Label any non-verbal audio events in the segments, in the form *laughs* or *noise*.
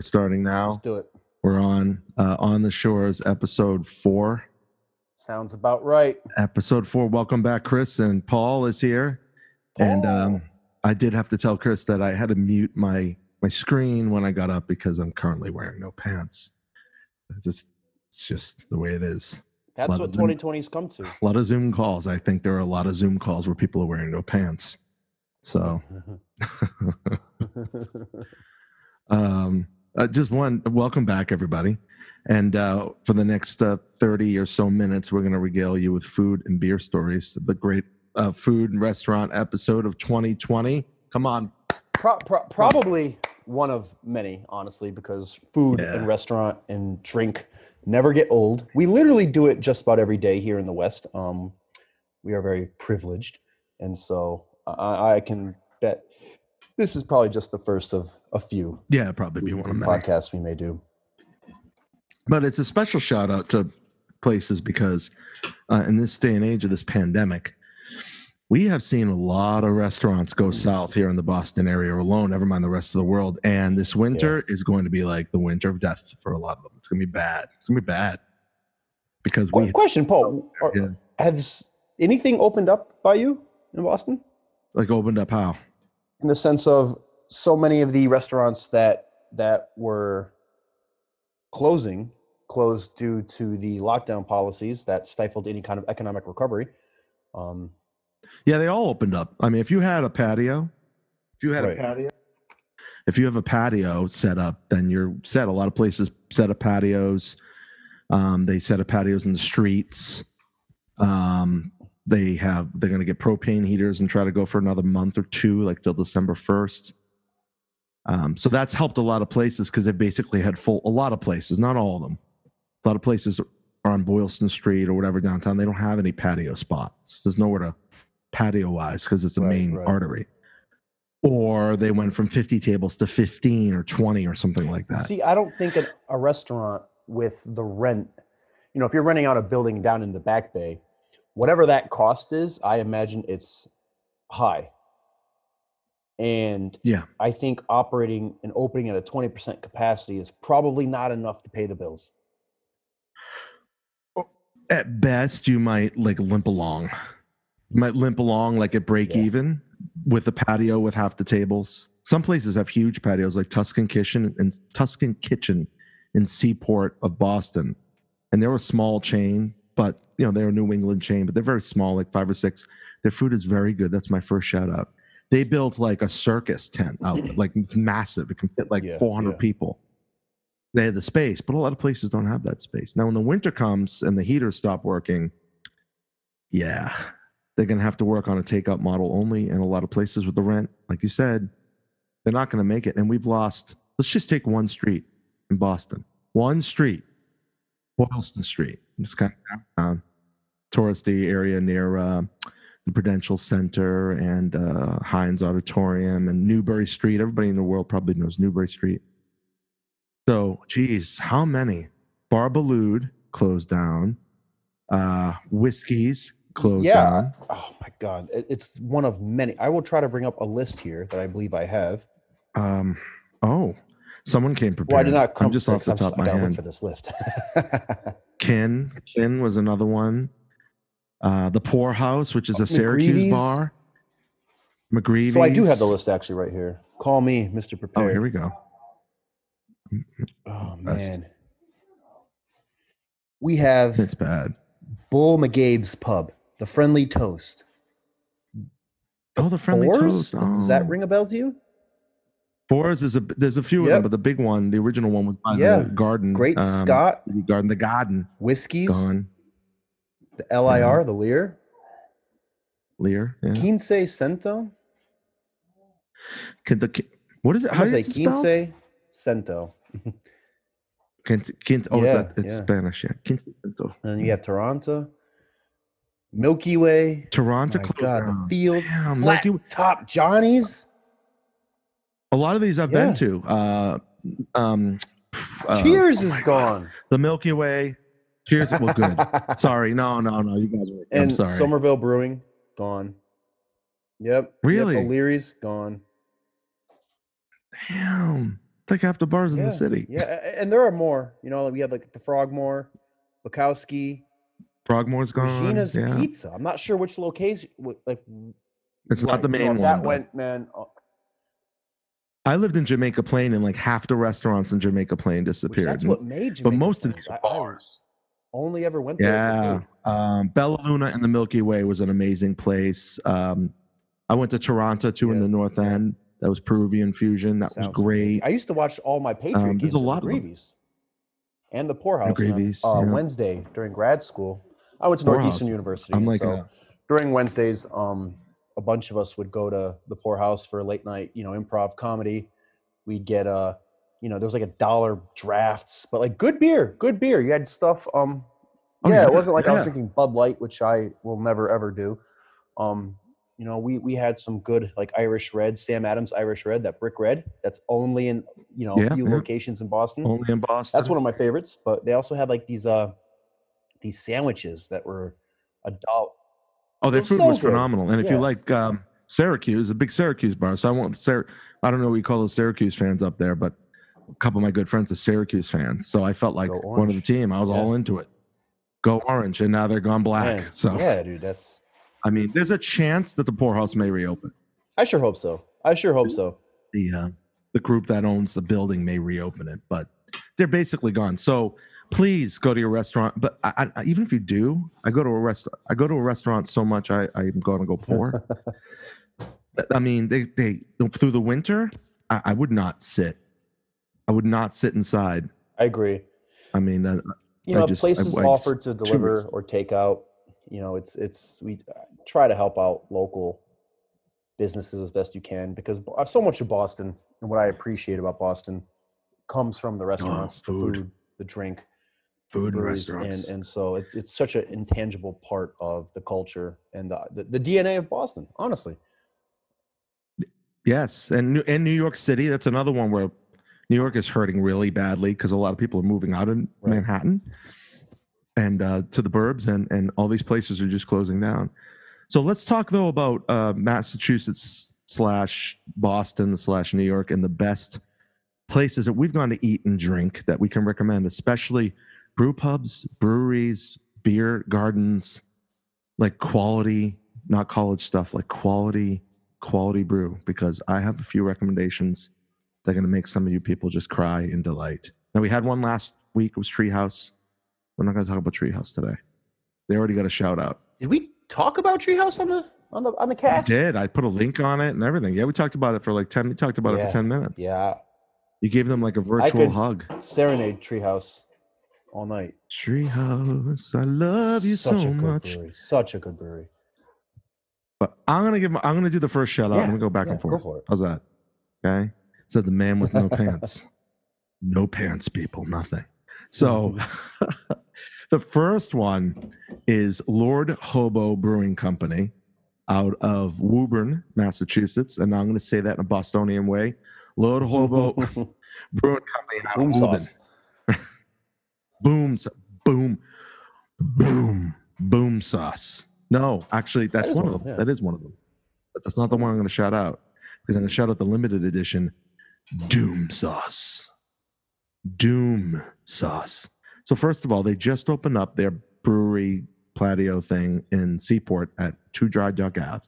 starting now. Let's do it. We're on uh, on the shores, episode four. Sounds about right. Episode four. Welcome back, Chris and Paul is here. And um, I did have to tell Chris that I had to mute my my screen when I got up because I'm currently wearing no pants. It's just, it's just the way it is. That's what of Zoom- 2020's come to. A lot of Zoom calls. I think there are a lot of Zoom calls where people are wearing no pants. So, *laughs* *laughs* *laughs* um, uh, just one. Welcome back, everybody. And uh, for the next uh, 30 or so minutes, we're going to regale you with food and beer stories. of The great uh, food and restaurant episode of 2020. Come on. Pro- pro- probably one of many, honestly, because food Yeah. and restaurant and drink never get old. We literally do it just about every day here in the West. Um, we are very privileged, and so I, I can bet this is probably just the first of a few Yeah, probably be one of many. podcasts we may do. But it's a special shout out to places because uh, in this day and age of this pandemic, we have seen a lot of restaurants go south here in the Boston area alone, never mind the rest of the world. And this winter is going to be like the winter of death for a lot of them. It's going to be bad. It's going to be bad because we, question, Paul: are- Yeah. Has anything opened up by you in Boston? like opened up how? In the sense of so many of the restaurants that that were closing closed due to the lockdown policies that stifled any kind of economic recovery. Um, Yeah, they all opened up. I mean, if you had a patio, if you had Right. a patio, if you have a patio set up, then you're set. A lot of places set up patios. Um, they set up patios in the streets. Um, they have they're going to get propane heaters and try to go for another month or two, like till December first. Um, so that's helped a lot of places because they basically had full. A lot of places, not all of them. A lot of places are on Boylston Street or whatever downtown. They don't have any patio spots. There's nowhere to patio wise because it's a Right, main right. artery. Or they went from 50 tables to 15 or 20 or something like that. see, I don't think a, a restaurant with the rent, you know, if you're renting out a building down in the back bay, whatever that cost is, I imagine it's high. And Yeah. I think operating and opening at a 20% capacity is probably not enough to pay the bills. Oh, at best, you might like limp along. You might limp along like at break Yeah. even with a patio with half the tables. Some places have huge patios like Tuscan Kitchen and Tuscan Kitchen in Seaport of Boston. And they're a small chain, but you know, they're a New England chain, but they're very small, like five or six. Their food is very good. That's my first shout out. They built like a circus tent out, mm-hmm. like it's massive. It can fit like Yeah, 400 yeah. people. They had the space, but a lot of places don't have that space. Now, when the winter comes and the heaters stop working, yeah, they're going to have to work on a takeout model only. And a lot of places with the rent, like you said, they're not going to make it. And we've lost, let's just take one street in Boston, one street, Boylston Street. It's kind of downtown, touristy area near uh, the Prudential Center and uh, Hynes Auditorium and Newbury Street. Everybody in the world probably knows Newbury Street. So, geez, how many? Bar Boulud closed down. Uh, Whiskies closed Yeah. down. Oh my God. It's one of many. I will try to bring up a list here that I believe I have. Um, oh, someone came prepared. Well, I did not come I'm just off the top of my head. for this list. *laughs* Kin, Kin was another one. Uh, the Poor House, which is Oh, a Syracuse bar. McGreevy's. so I do have the list actually right here. Call me Mr. Prepared. Oh, here we go. Oh man. We have It's bad. Bull McGabe's Pub, the Friendly Toast. Oh, the friendly Fours? toast. Does that Oh. ring a bell to you? Fours is a there's a few of them, but the big one, the original one was by Yeah. the garden. Great um, Scott, the garden, the garden Whiskies, gone. the LIR, the Lear, Lear. Yeah. Quince Cento. Can the, what is it? How do you spell? Quince Cento. Quince, Quince, oh, Yeah, it's, that, it's yeah. Spanish. Yeah. Quince, Quinto. And then you have Taranta, Milky Way. Taranta closed God, down. the field, Damn, flat Milky- top Johnny's. A lot of these I've Yeah. been to. Uh, um, uh, Cheers oh is my God. gone. The Milky Way. Cheers. Well, good. *laughs* sorry. No, no, no. You guys are. I'm and sorry. Somerville Brewing gone. Yep. Really? Yep, O'Leary's gone. Damn. It's like half the bars in the city. Yeah, and there are more. You know, we had like the Frogmore, Bukowski, Frogmore's gone. Regina's yeah. Pizza. I'm not sure which location. Like, It's not the went. You know, main That one, but- went, man. I lived in Jamaica Plain, and like half the restaurants in Jamaica Plain which disappeared. that's what made but Jamaica most of these are I- I bars. only ever went there. Yeah. Um, Bella Luna and the Milky Way was an amazing place. Um, I went to Taranta too in the North. End. That was Peruvian fusion. That Sounds was great. amazing. I used to watch all my Patriot Um, games there's a lot the of them. And the Poorhouse. and, uh, Greavies, uh, yeah. Wednesday during grad school. I went to. Northeastern University. I'm like so a- during Wednesdays, um, a bunch of us would go to the Poorhouse for a late night, you know, improv comedy. We'd get a, you know, there was like a dollar drafts, but like good beer, good beer. You had stuff. Um, Oh, yeah, yeah, it wasn't like I was drinking Bud Light, which I will never ever do. Um, you know, we we had some good like Irish Red, Sam Adams Irish Red, that brick red. That's only in you know Yeah, a few yeah. locations in Boston. Only in Boston. That's one of my favorites. But they also had like these uh these sandwiches that were a dollar. Oh, their food so was good. phenomenal. And if you like um, Syracuse, a big Syracuse bar. So I want Syr- I don't know what you call those Syracuse fans up there, but a couple of my good friends are Syracuse fans. So I felt like one of the team. I was Yeah. all into it. Go orange, and now they're gone black. Man, so yeah, dude, that's. I mean, there's a chance that the poorhouse may reopen. I sure hope so. I sure hope so. The uh, the group that owns the building may reopen it, but they're basically gone. So please go to your restaurant. But I, I, even if you do, I go to a restaurant. I go to a restaurant so much I I'm going to go poor. *laughs* I mean, they they through the winter, I, I would not sit. I would not sit inside. I agree. I mean, uh, You I know, just- I- places I offer to deliver or take out. You know, it's it's we try to help out local businesses as best you can because so much of Boston and what I appreciate about Boston comes from the restaurants, the Oh, food. food, the drink, food and restaurants. and and so it's it's such an intangible part of the culture and the, the the DNA of Boston. Honestly, Yes, and New, and New York City. That's another one where New York is hurting really badly because a lot of people are moving out of Right. Manhattan and uh, to the burbs, and and all these places are just closing down. So let's talk though about uh, Massachusetts slash Boston slash New York and the best places that we've gone to eat and drink that we can recommend, especially brew pubs, breweries, beer gardens, like quality, not college stuff, like quality quality brew because I have a few recommendations that are going to make some of you people just cry in delight. Now we had one last week. It was Treehouse. We're not going to talk about Treehouse today. They already got a shout out. did we talk about Treehouse on the on the on the I cast? did. I put a link on it and everything. Yeah, we talked about it for like ten. We talked about it for ten minutes. Yeah, You gave them like a virtual hug. serenade Treehouse all night. Treehouse, I love you Such so a good much. brewery. Such a good brewery. But I'm gonna give. I'm gonna do the first shout out. Yeah, I'm gonna go back yeah, and go forth. for it. How's that? Okay. Said the man with no *laughs* pants. No pants, people. Nothing. So, *laughs* *laughs* the first one is Lord Hobo Brewing Company out of Woburn, Massachusetts, and I'm going to say that in a Bostonian way. Lord Hobo Brewing Company out Boom of Woburn. Boom, boom, boom, boom sauce. No, actually, that's is one one of them. yeah. That is one of them. But that's not the one I'm going to shout out because I'm going to shout out the limited edition Doom sauce. Doom sauce. So first of all, they just opened up their brewery patio thing in Seaport at Two Dry Dock Ave,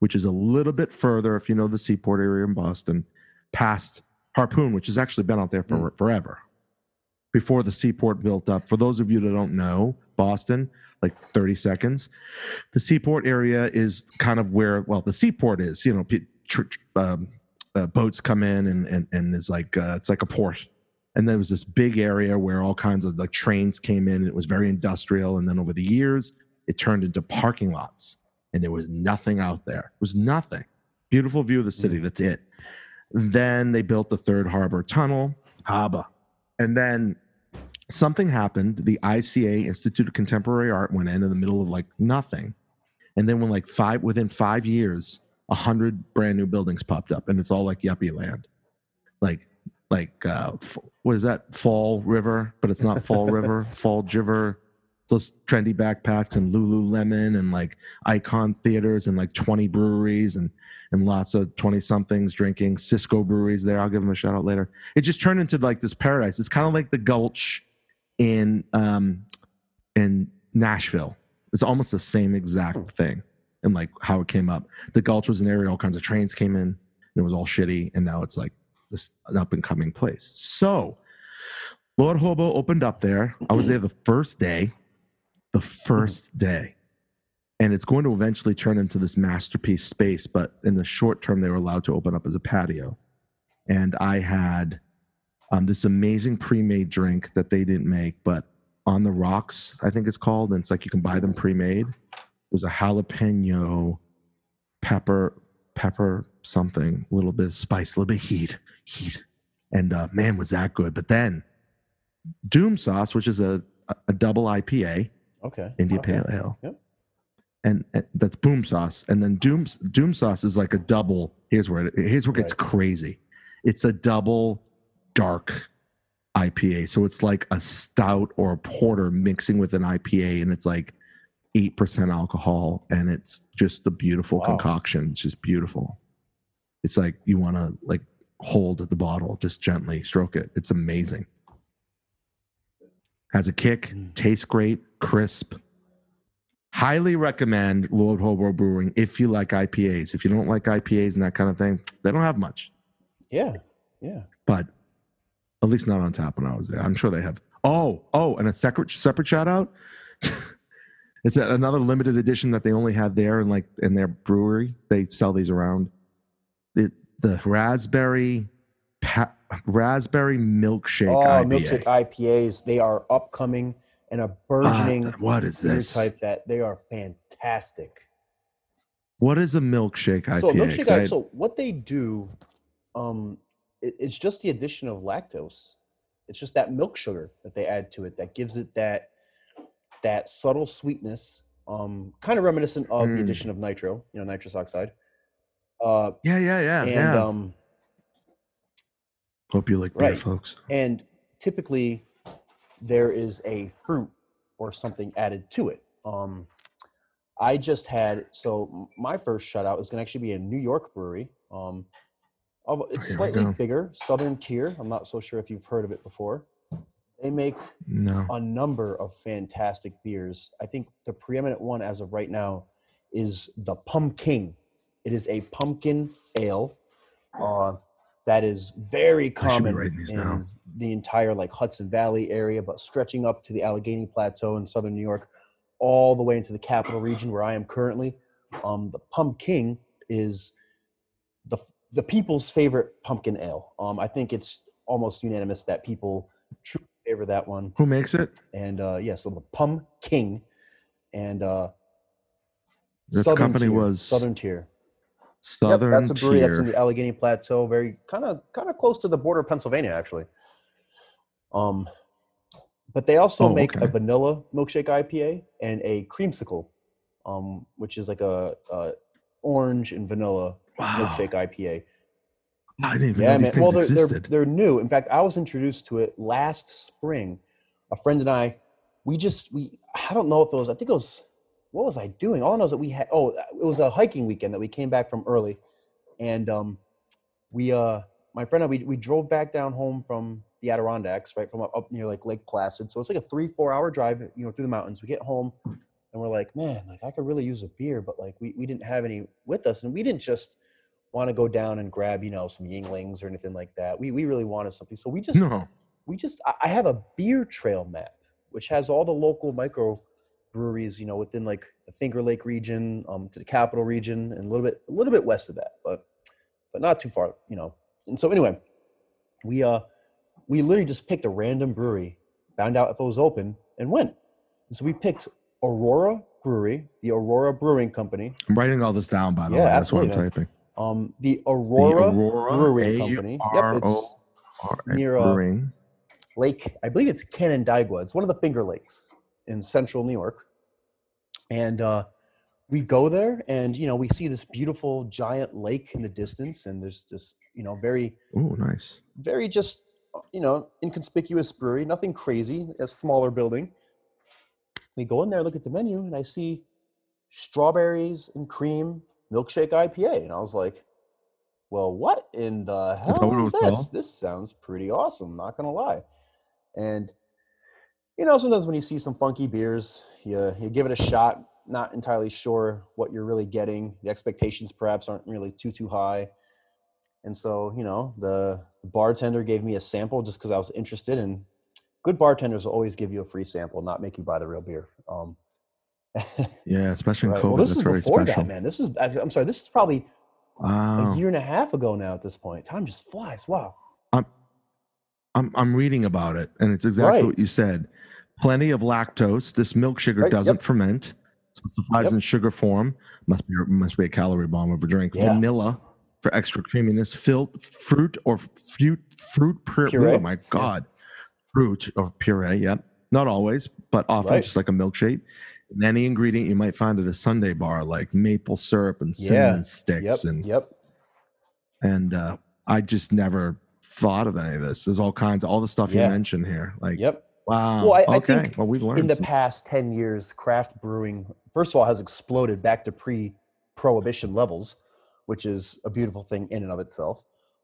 which is a little bit further if you know the Seaport area in Boston, past Harpoon, which has actually been out there for hmm. forever before the seaport built up. For those of you that don't know, Boston, like 30 seconds, the seaport area is kind of where, well, the seaport is, you know, tr- tr- um, uh, boats come in and, and, and there's like, uh, it's like a port. And there was this big area where all kinds of like trains came in and it was very industrial. And then over the years, it turned into parking lots and there was nothing out there. It was nothing. Beautiful view of the city. That's it. Then they built the third harbor tunnel, harbor. And then something happened. The ICA Institute of Contemporary Art went in in the middle of like nothing. And then when like five within five years, a hundred brand new buildings popped up, and it's all like yuppie land, like like uh, f- what is that? Fall River, but it's not Fall River. *laughs* Fall River. Those trendy backpacks and Lululemon and like Icon theaters and like 20 breweries and and lots of 20 somethings drinking Cisco breweries there. I'll give them a shout out later. It just turned into like this paradise. It's kind of like the Gulch in um in Nashville. It's almost the same exact thing and like how it came up. The Gulch was an area all kinds of trains came in and it was all shitty and now it's like this an up and coming place. So Lord Hobo opened up there. I was *clears throat* there the first day, the first day. And it's going to eventually turn into this masterpiece space, but in the short term, they were allowed to open up as a patio. And I had um, this amazing pre made drink that they didn't make, but on the rocks, I think it's called. And it's like you can buy them pre made. It was a jalapeno pepper, pepper something, a little bit of spice, a little bit of heat, heat. And uh, man, was that good. But then Doom Sauce, which is a, a double IPA, Okay. India okay. Pale Ale. Yep. And, and that's Boom Sauce. And then Doom Doom Sauce is like a double. Here's where it, here's where it gets Right. crazy. It's a double dark IPA. So it's like a stout or a porter mixing with an IPA, and it's like eight percent alcohol, and it's just a beautiful Wow. concoction. It's just beautiful. It's like you want to like hold the bottle, just gently stroke it. It's amazing. Has a kick, Mm. tastes great, crisp. Highly recommend Lord Hobo Brewing if you like IPAs. If you don't like IPAs and that kind of thing, they don't have much, Yeah. Yeah. but at least not on tap when I was there. I'm sure they have. Oh, oh, and a separate separate shout out. *laughs* it's a- another limited edition that they only had there in like in their brewery. They sell these around. The the raspberry pa- raspberry milkshake oh, IPA. milkshake IPAs. They are upcoming and a burgeoning what is this? type that they are fantastic. What is a milkshake IPA? So milkshake I- so what they do, um, it, it's just the addition of lactose. It's just that milk sugar that they add to it that gives it that that subtle sweetness, um, kind of reminiscent of the Mm. addition of nitro, you know, nitrous oxide. Uh, yeah, yeah, yeah, and yeah. um, Hope you like beer, right. folks. and typically there is a fruit or something added to it. Um, I just had so my first shutout is going to actually be a New York brewery. Um, it's slightly bigger, Southern Tier. I'm not so sure if you've heard of it before. They make No. a number of fantastic beers. I think the preeminent one as of right now is the Pumpkin. It is a pumpkin ale uh, that is very I should be common in. The entire like Hudson Valley area, but stretching up to the Allegheny Plateau in southern New York, all the way into the capital region where I am currently. Um, the Pumpkin King is the the people's favorite pumpkin ale. Um, I think it's almost unanimous that people truly favor that one Who makes it? and uh yeah so the pum king and uh That company Tier, was southern tier Southern yep, that's a brewery Tier. that's in the allegheny plateau very kind of kind of close to the border of pennsylvania actually um but they also Oh, make a vanilla milkshake ipa and a creamsicle um which is like a, a orange and vanilla wow. milkshake ipa I didn't even yeah, know man. these things Well, they're, they're they're new. In fact, I was introduced to it last spring. A friend and I, we just we I don't know if it was. I think it was. What was I doing? All I know is that we had. Oh, it was a hiking weekend that we came back from early, and um, we uh, my friend and I, we we drove back down home from the Adirondacks, right from up, near like Lake Placid. So it's like a three four hour drive, you know, through the mountains. We get home, and we're like, man, like I could really use a beer, but like we we didn't have any with us, and we didn't just want to go down and grab you know some Yuenglings or anything like that. We we really wanted something, so we just no. we just I- I have a beer trail map which has all the local micro breweries you know within like the Finger Lake region, um, to the capital region, and a little bit a little bit west of that, but but not too far, you know. And so anyway, we uh we literally just picked a random brewery, found out if it was open, and went. And so we picked Aurora Brewery, the Aurora Brewing Company. I'm writing all this down, by the Yeah, way. That's what I'm typing. Um, the Aurora, The Aurora, Brewing Company. Yep, it's A-U-R-O-R-A near, uh, Brewing. Lake, I believe it's Canandaigua. It's one of the Finger Lakes in central New York. And uh, we go there and, you know, we see this beautiful giant lake in the distance. And there's this, you know, very, Oh, nice. very just, you know, inconspicuous brewery, nothing crazy, a smaller building. We go in there, look at the menu, and I see strawberries and cream milkshake IPA, and I was like, "Well, what in the hell is this? called? This sounds pretty awesome. Not gonna lie." And you know, sometimes when you see some funky beers, you you give it a shot. Not entirely sure what you're really getting. The expectations perhaps aren't really too too high. And so, you know, the bartender gave me a sample just because I was interested. And good bartenders will always give you a free sample, not make you buy the real beer. Um, *laughs* Yeah, especially in right. COVID. Well, this that's is very before special. that, man. This is I'm sorry. This is probably Wow. a year and a half ago now. At this point, time just flies. Wow. I'm I'm reading about it, and it's exactly Right. what you said. Plenty of lactose. This milk sugar Right, doesn't yep. ferment. So it survives Yep. in sugar form. Must be must be a calorie bomb of a drink. Yeah. Vanilla for extra creaminess. Filled fruit or fruit fruit puree. Puree, Oh my god, fruit or puree. Yep. Not always, but often Right. just like a milkshake. And any ingredient you might find at a sundae bar, like maple syrup and Yeah. cinnamon Yep. sticks, and Yep. and uh, I just never thought of any of this. There's all kinds, all the stuff Yeah. you mentioned here. Like, Yep. wow. Well, I- I okay. think well, we've learned in the some- past 10 years craft brewing first of all has exploded back to pre-prohibition levels which is a beautiful thing in and of itself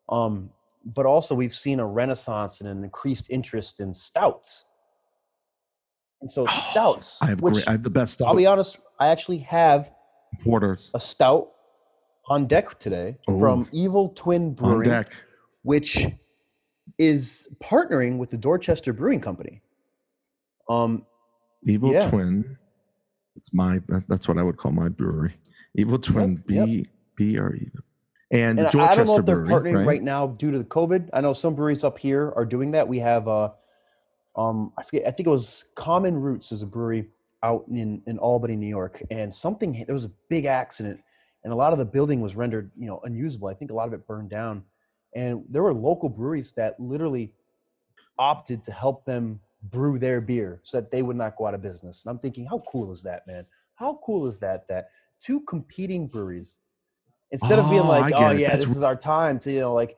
um, but also we've seen a renaissance and an increased interest in stouts and so stouts I have which great, I have the best i'll be honest i actually have porters a stout on deck today Ooh. from evil twin brewing which is partnering with the dorchester brewing company um, Evil Yeah. Twin. It's my. That's what I would call my brewery. Evil Twin. yep. B B R E. And, And I- don't know if they're Brewery, partnering right? right? now due to the COVID. I know some breweries up here are doing that. We have uh um I forget I think it was Common Roots is a brewery out in in Albany, New York, and something there was a big accident and a lot of the building was rendered, you know, unusable. I think a lot of it burned down. And there were local breweries that literally opted to help them brew their beer so that they would not go out of business. And I'm thinking, how cool is that, man? How cool is that that two competing breweries instead of being Oh, like, oh it. yeah, That's this is our time to you know like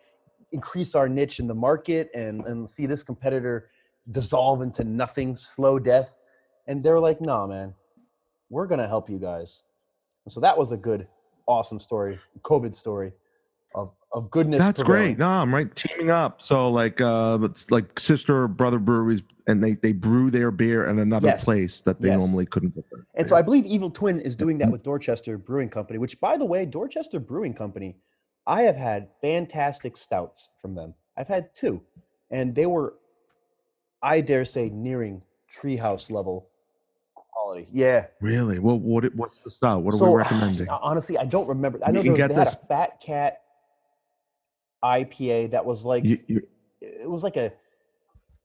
increase our niche in the market and and see this competitor dissolve into nothing, slow death. And they're like, no, man, we're gonna help you guys. And so that was a good, awesome story, COVID story of goodness. That's great. No, I'm right. Teaming up. So like, uh, it's like sister or brother breweries, and they they brew their beer in another Yes. place that they Yes. normally couldn't get. And so. I believe Evil Twin is doing Mm-hmm. that with Dorchester Brewing Company, which, by the way, Dorchester Brewing Company, I have had fantastic stouts from them. I've had two, and they were, I dare say, nearing treehouse level quality. Yeah. really, well, what what's the style? What are So, we recommending? Honestly, I don't remember. I know You can get this- a Fat Cat IPA that was like You, you, it was like a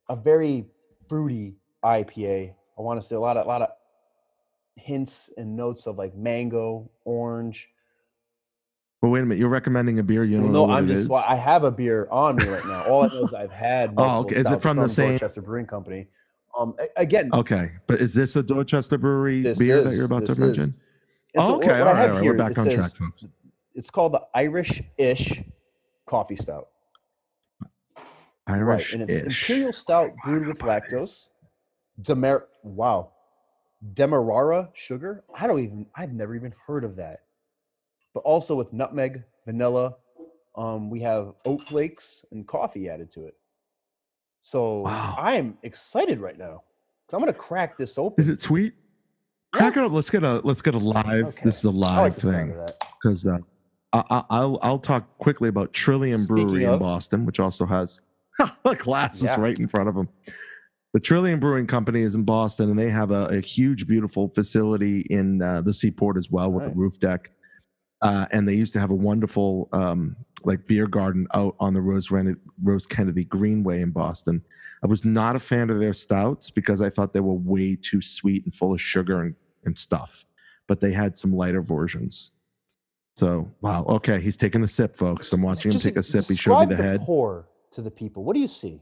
a very fruity IPA. I want to say a lot of a lot of hints and notes of like mango, orange. well, wait a minute. You're recommending a beer. You don't know no, I'm just is? well, I have a beer on me right now. All I know is I've had. *laughs* Oh, okay. Is it stouts from the same- Dorchester Brewing Company? Um, again, Okay, but is this a Dorchester Brewery beer that you're about to is. mention? Oh, so okay, all right, have all right, here we're back on says- track, folks. It's called the Irish-ish coffee stout. Irish right, and it's imperial stout brewed with lactose. Demer wow, demerara sugar. I don't even. I've never even heard of that. But also with nutmeg, vanilla. Um, we have oat flakes and coffee added to it. So Wow. I am excited right now. So I'm gonna crack this open. Is it sweet? Crack it up. Let's get a let's get a live. Okay. This is a live sound thing because uh, I, I, I'll I'll talk quickly about Trillium Speaking Brewery in Boston, which also has *laughs* glasses Yeah. right in front of them. The Trillium Brewing Company is in Boston, and they have a, a huge, beautiful facility in uh, the seaport as well with Right. the roof deck. Uh, and they used to have a wonderful um, like beer garden out on the Rose, Ren- Rose Kennedy Greenway in Boston. I was not a fan of their stouts because I thought they were way too sweet and full of sugar and, and stuff. But they had some lighter versions. So wow, okay, he's taking a sip, folks. I'm watching him take a sip. He showed me the head. Pour to the people. What do you see?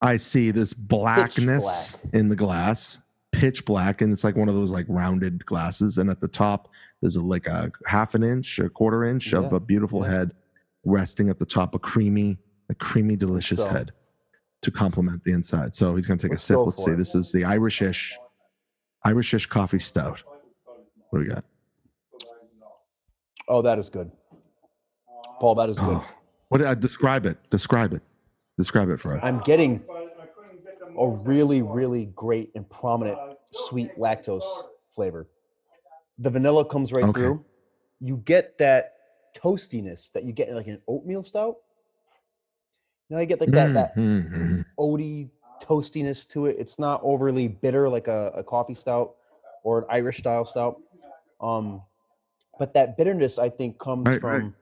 I see this blackness in the glass, pitch black, and it's like one of those like rounded glasses. And at the top, there's a, like a half an inch, a quarter inch of a beautiful yeah. head resting at the top, a creamy, a creamy, delicious So- head to complement the inside. So he's going to take a sip. Let's see. it. This is the Irishish Irishish coffee stout. What do we got? Oh, that is good. Paul, that is good. Oh, what? Uh, describe it. Describe it. Describe it for us. I'm getting a really, really great and prominent sweet lactose flavor. The vanilla comes right Okay. through. You get that toastiness that you get in like an oatmeal stout. You know, you get like that that Mm, mm, mm. oaty toastiness to it. It's not overly bitter like a, a coffee stout or an Irish style stout. Um, but that bitterness I think comes Right, from right.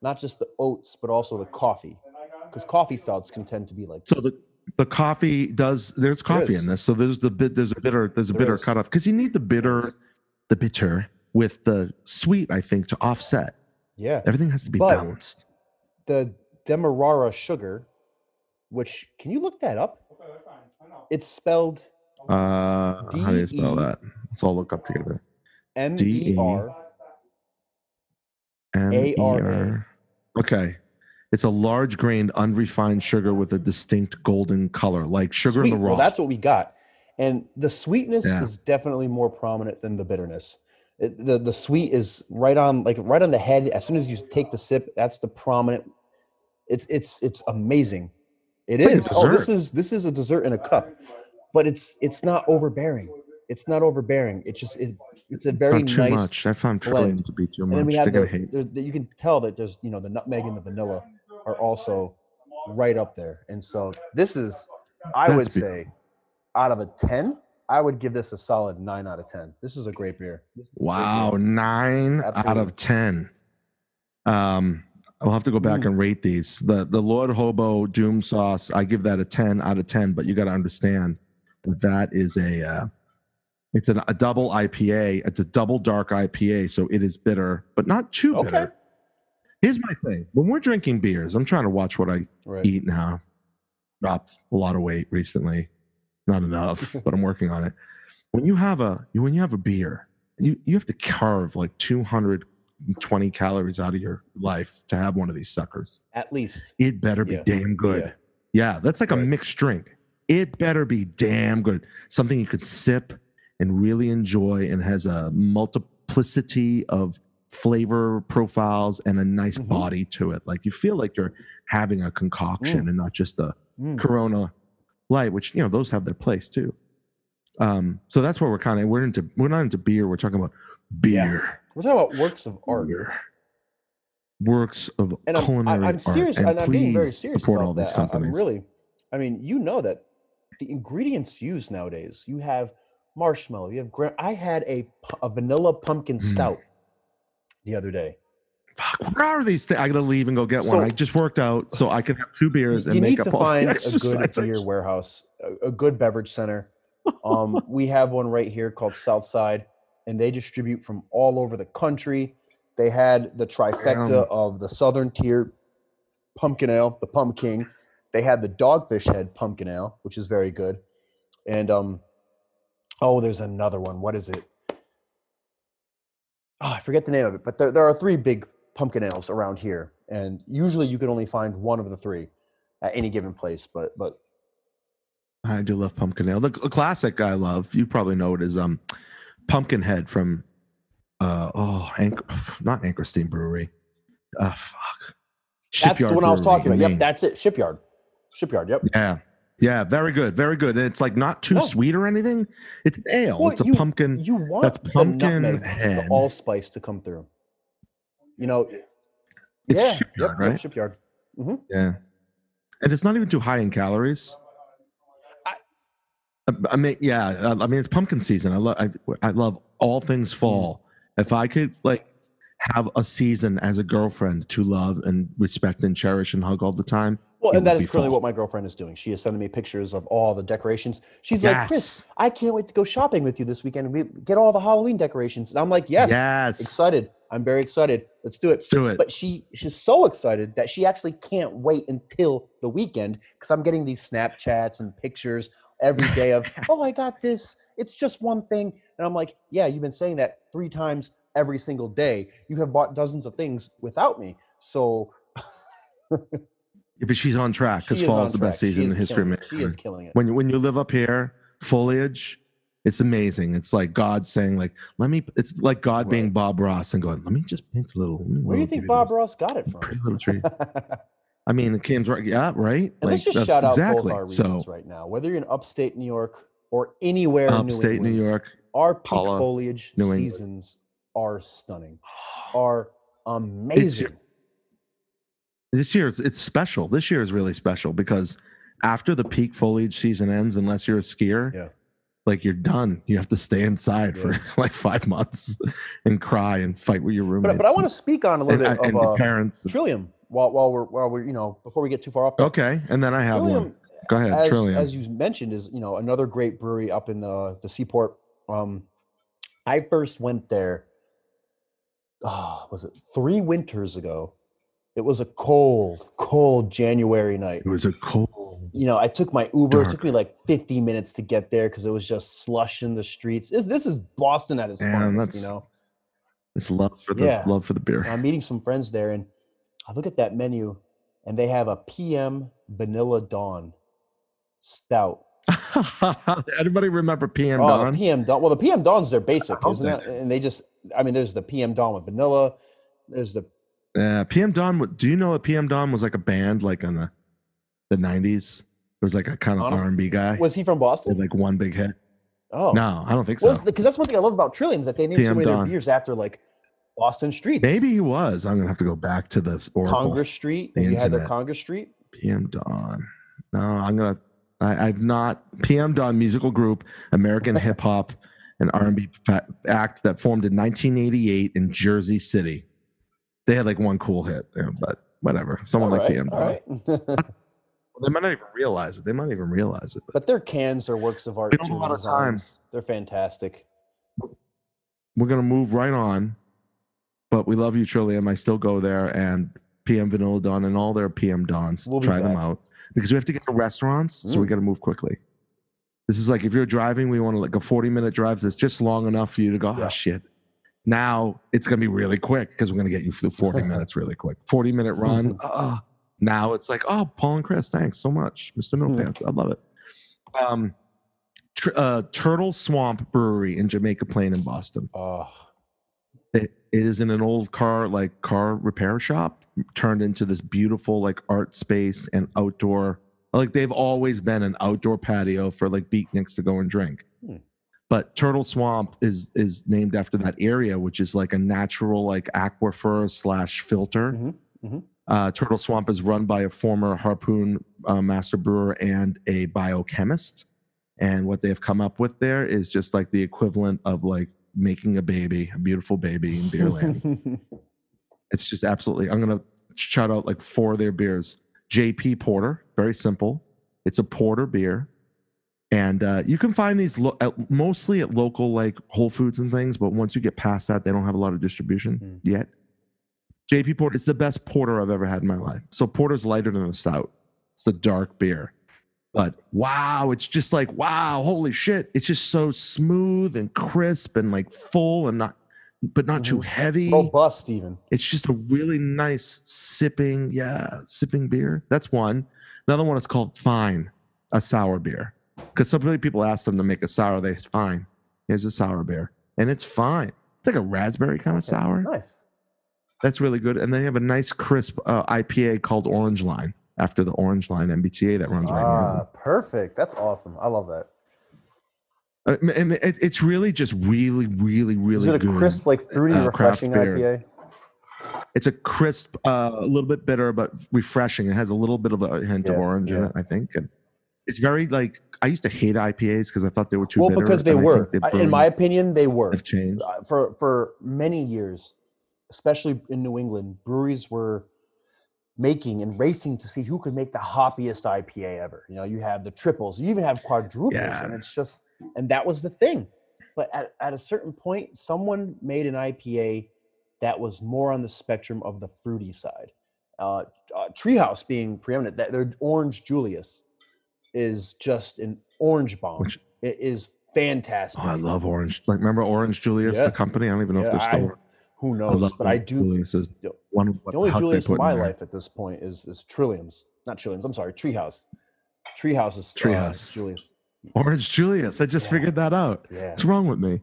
not just the oats but also the coffee, because coffee stouts can tend to be like So the the coffee does. There's coffee is. in this. So there's the bit. There's a bitter. There's a There bitter is. cutoff because you need the bitter, the bitter with the sweet. I think to offset. yeah. Everything has to be But- balanced. The Demerara sugar, which can you look that up? It's spelled Uh, how do you spell D that? Let's all look up together. M D E R. M E ARA. R. Okay. It's a large grained, unrefined sugar with a distinct golden color, like sugar in the Sweet. raw. Well, that's what we got. And the sweetness Yeah. is definitely more prominent than the bitterness. It, the the sweet is right on like right on the head. As soon as you take the sip, that's the prominent. It's it's it's amazing. It It's like oh, this is this is a dessert in a cup, but it's it's not overbearing. It's not overbearing. It's just it, it's a It's very not too much. I found trillium to be too And then we much. have the, the- you can tell that there's you know the nutmeg and the vanilla are also right up there. And so this is, I That's would beautiful. say, out of a ten, I would give this a solid nine out of ten. This is a great beer. Wow, nine out of ten. Um, I'll have to go back Mm. and rate these. The the Lord Hobo Doom Sauce, I give that a ten out of ten. But you got to understand that that is a uh, it's an, a double IPA. It's a double dark IPA, so it is bitter, but not too Okay. bitter. Here's my thing: when we're drinking beers, I'm trying to watch what I Right. eat now. Dropped a lot of weight recently. Not enough, *laughs* but I'm working on it. When you have a when you have a beer, you you have to carve like 220 calories out of your life to have one of these suckers. At least. It better be Yeah. damn good. Yeah. Yeah, that's like a mixed drink. It better be damn good. Something you could sip and really enjoy and has a multiplicity of flavor profiles and a nice Mhm. body to it. Like you feel like you're having a concoction and not just a Mm. Corona Light, which you know those have their place too. Um, so that's where we're kind of we're into we're not into beer. We're talking about beer, We're talking about works of art. beer. works of And I'm, I, culinary I'm serious, art. and, I'm being very serious support about all these that. I- I'm really, I mean, you know that the ingredients used nowadays. You have marshmallow. You have gra- I had a a vanilla pumpkin Mm. stout the other day. Fuck, where are these things? I gotta leave and go get one. I just worked out, so I can have two beers and make to up all the find a good beer warehouse, a, a good beverage center. Um, *laughs* we have one right here called Southside, and they distribute from all over the country. They had the trifecta Damn. of the Southern Tier Pumpkin Ale, the Pumpkin. They had the Dogfish Head Pumpkin Ale, which is very good. And um, oh, there's another one. What is it? Oh, I forget the name of it, but there, there are three big pumpkin ales around here, and usually you can only find one of the three at any given place. But but I do love pumpkin ale. The cl- classic I love, you probably know it is um Pumpkinhead from uh oh Anchor, *sighs* not Anchorstein Brewery. Uh fuck. that's the one I was talking in about. Yep, that's it. Shipyard, Shipyard. Yep. Yeah. Yeah, very good, very good. And it's like not too No. sweet or anything. It's an ale. Well, it's a you- pumpkin. You want That's the pumpkin nutmeg, head. the allspice to come through. You know. It's yeah. Shipyard, yep, yep, right? shipyard. hmm Yeah. And it's not even too high in calories. I- I, I mean, yeah. I, mean, it's pumpkin season. I love. I, I love all things Mm. fall. If I could like have a season as a girlfriend to love and respect and cherish and hug all the time. Well, and that is would is currently fall. what my girlfriend is doing. She is sending me pictures of all the decorations. She's like, Chris, I can't wait to go shopping with you this weekend. We get all the Halloween decorations. And I'm like, yes, Yes. excited. I'm very excited. Let's do it. Let's do it. But she she's so excited that she actually can't wait until the weekend because I'm getting these Snapchats and pictures every day of, *laughs* oh, I got this. It's just one thing. And I'm like, yeah, you've been saying that three times every single day. You have bought dozens of things without me. So *laughs* Yeah, but she's on track because fall is the best track. She season in the history of killing. She is killing it. When you when you live up here, foliage It's amazing. It's like God saying, like, let me. It's like God being Bob Ross and going, let me just paint a little. Where do you think Bob this Ross got it from? Pretty little tree. *laughs* I mean, it came right. Yeah, right. And let's just that's shout out exactly. both our so right now. Whether you're in upstate New York or anywhere in New upstate New, York. our peak Paula, foliage seasons are stunning, are amazing. This year, it's, it's special. This year is really special because after the peak foliage season ends, unless you're a skier, Yeah. like you're done. You have to stay inside Yeah. for *laughs* like five months and cry and fight with your But, roommates. but I want to speak on a little and, bit and of your uh, parents. Trillium while while we're while we're you know before we get too far off. Okay, and then I have one. Go ahead, as, Trillium. as you mentioned, is you know another great brewery up in the the seaport. Um, I first went there. Ah, was it three winters ago? It was a cold, cold January night. it was a cold. You know, I took my Uber. It took me like 50 minutes to get there because it was just slush in the streets. This, this is Boston at its finest. You know, It's love for the Yeah. love for the beer. I'm meeting some friends there, and I look at that menu, and they have a PM Vanilla Dawn Stout. *laughs* Anybody remember PM Oh, Dawn? PM Dawn. Well, the PM Dawn's their basic, isn't it? And they just, I mean, there's the PM Dawn with vanilla. There's the Yeah, PM Dawn. wa- Do you know that PM Dawn was like a band like in the the nineties? It was like a kind of R and B guy. was he from With Boston? like one big hit. Oh, No, I don't think so. Because that's one thing I love about Trillium is that they named so many of their beers after like Boston streets. Maybe he was. I'm gonna have to go back to this Oracle. Congress Street. the you had internet. Congress Street? PM Dawn. No, I'm gonna. I, I've not. PM Dawn musical group, American *laughs* hip hop and R&B act that formed in 1988 in Jersey City. They had like one cool hit, yeah, but whatever. Someone All like right, PM right. *laughs* They might not even realize it. They might not even realize it. but their cans are works of art. We don't too, a lot of time. designs. They're fantastic. We're gonna move right on, but we love you, Trillium. I still go there and PM Vanilla Dawn and all their PM Dawns. We'll be try them out because we have to get to restaurants, so we Mm. got to move quickly. This is like if you're driving, we want to like a 40 minute drive that's just long enough for you to go, Yeah. oh shit. Now it's gonna be really quick because we're gonna get you through 40 *laughs* minutes really quick. 40 minute run. ah. now it's like, oh, Paul and Chris, thanks so much, Mr. No Hmm. Pants. I love it. Um, tr- uh, Turtle Swamp Brewery in Jamaica Plain in Boston. Oh, It, it is in an old car like car repair shop turned into this beautiful like art space and outdoor like they've always been an outdoor patio for like beatniks to go and drink. But turtle swamp is is named after that area which is like a natural like aquifer slash filter Mhm, mhm. uh, turtle swamp is run by a former harpoon uh, master brewer and a biochemist and what they have come up with there is just like the equivalent of like making a baby a beautiful baby in beerland *laughs* it's just absolutely. I'm gonna shout out like four of their beers. JP Porter, very simple. It's a porter beer, and uh, you can find these lo- at, mostly at local like Whole Foods and things. But once you get past that, they don't have a lot of distribution Mm. yet. JP Porter, it's the best porter I've ever had in my life. So porter's lighter than a stout. It's the dark beer. But wow, it's just like wow, holy shit! It's just so smooth and crisp and like full and not, but not too Mhm. heavy robust even. it's just a really nice sipping yeah sipping beer that's one another one is called fine a sour beer because some people ask them to make a sour they fine here's a sour beer and it's fine it's like a raspberry kind of sour Nice. that's really good and they have a nice crisp uh, ipa called orange line after the orange line mbta that runs right them Ah, perfect. That's awesome. I love that. Uh, and it, it's really just really really really Is it a good crisp, like fruity, uh, refreshing. IPA? It's a crisp, uh, a little bit bitter, but refreshing. It has a little bit of a hint of Yeah, orange in it, I think. And it's very like I used to hate IPAs because I thought they were too Well, bitter. because they were, in my opinion, they were. have changed. Uh, for for many years, especially in New England, breweries were making and racing to see who could make the hoppiest IPA ever. You know, you have the triples, you even have quadruples, Yeah. and it's just and that was the thing. But at, at a certain point, someone made an IPA that was more on the spectrum of the fruity side. Uh, uh, Treehouse being preeminent, that their Orange Julius is just an orange bomb. Which- it is fantastic. Oh, I love Orange. Like, remember Orange Julius, Yeah. the company? I don't even know if they're I- still. Who knows? love but I do. Julius is the- one of The only the heck they Julius in my life at this point is is Trilliums, not Trilliums. I'm sorry, Treehouse. Treehouse is uh, Treehouse. Julius. Orange Julius. I just Yeah. figured that out. Yeah. What's wrong with me?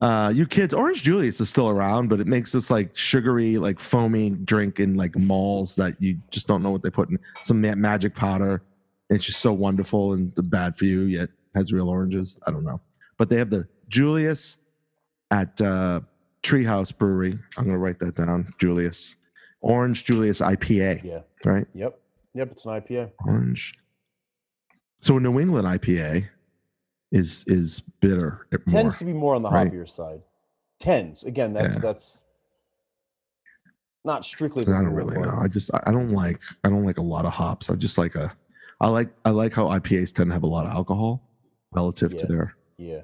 Uh, you kids, Orange Julius is still around, but it makes this like sugary, like foamy drink in like malls that you just don't know what they put in some ma- magic powder. It's just so wonderful and bad for you, yet has real oranges. I don't know, but they have the Julius at uh, Treehouse Brewery. I'm gonna write that down. Julius, Orange Julius IPA, Yeah. right? Yep. Yep. It's an IPA. Orange. So a New England IPA is is bitter. It more. Tends to be more on the right. hoppier side. Tends. Again, that's Yeah. that's not strictly. I don't really know. I just I don't like I don't like a lot of hops. I just like a I like I like how IPAs tend to have a lot of alcohol relative to their Yeah.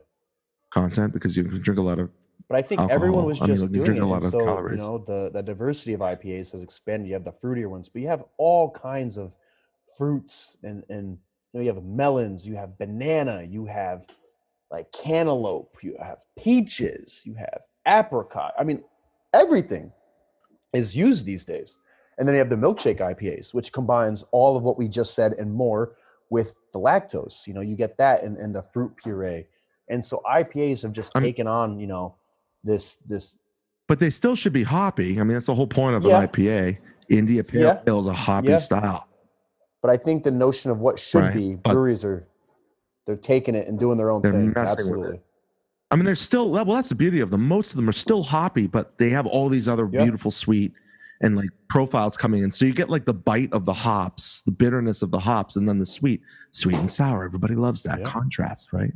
content because you can drink a lot of But I think everyone alcohol. was I mean, just doing drink it. a lot of so, calories. you know, the, the diversity of IPAs has expanded. You have the fruitier ones, but you have all kinds of fruits and, and you know, you have melons, you have banana, you have like cantaloupe, you have peaches, you have apricot. I mean, everything is used these days. And then you have the milkshake IPAs, which combines all of what we just said and more with the lactose. You know, you get that in, in the fruit puree. And so IPAs have just I'm- taken on, you know, this this but they still should be hoppy. I mean that's the whole point of Yeah. an IPA. India Pale Yeah. Ale is a hoppy Yeah. style. but I think the notion of what should Right, be but- breweries are they're taking it and doing their own thing. messing with it. Absolutely. I mean, they're still well. That's the beauty of them. Most of them are still hoppy, but they have all these other Yeah. beautiful sweet and like profiles coming in. So you get like the bite of the hops, the bitterness of the hops, and then the sweet, sweet and sour. Everybody loves that Yeah. contrast, right?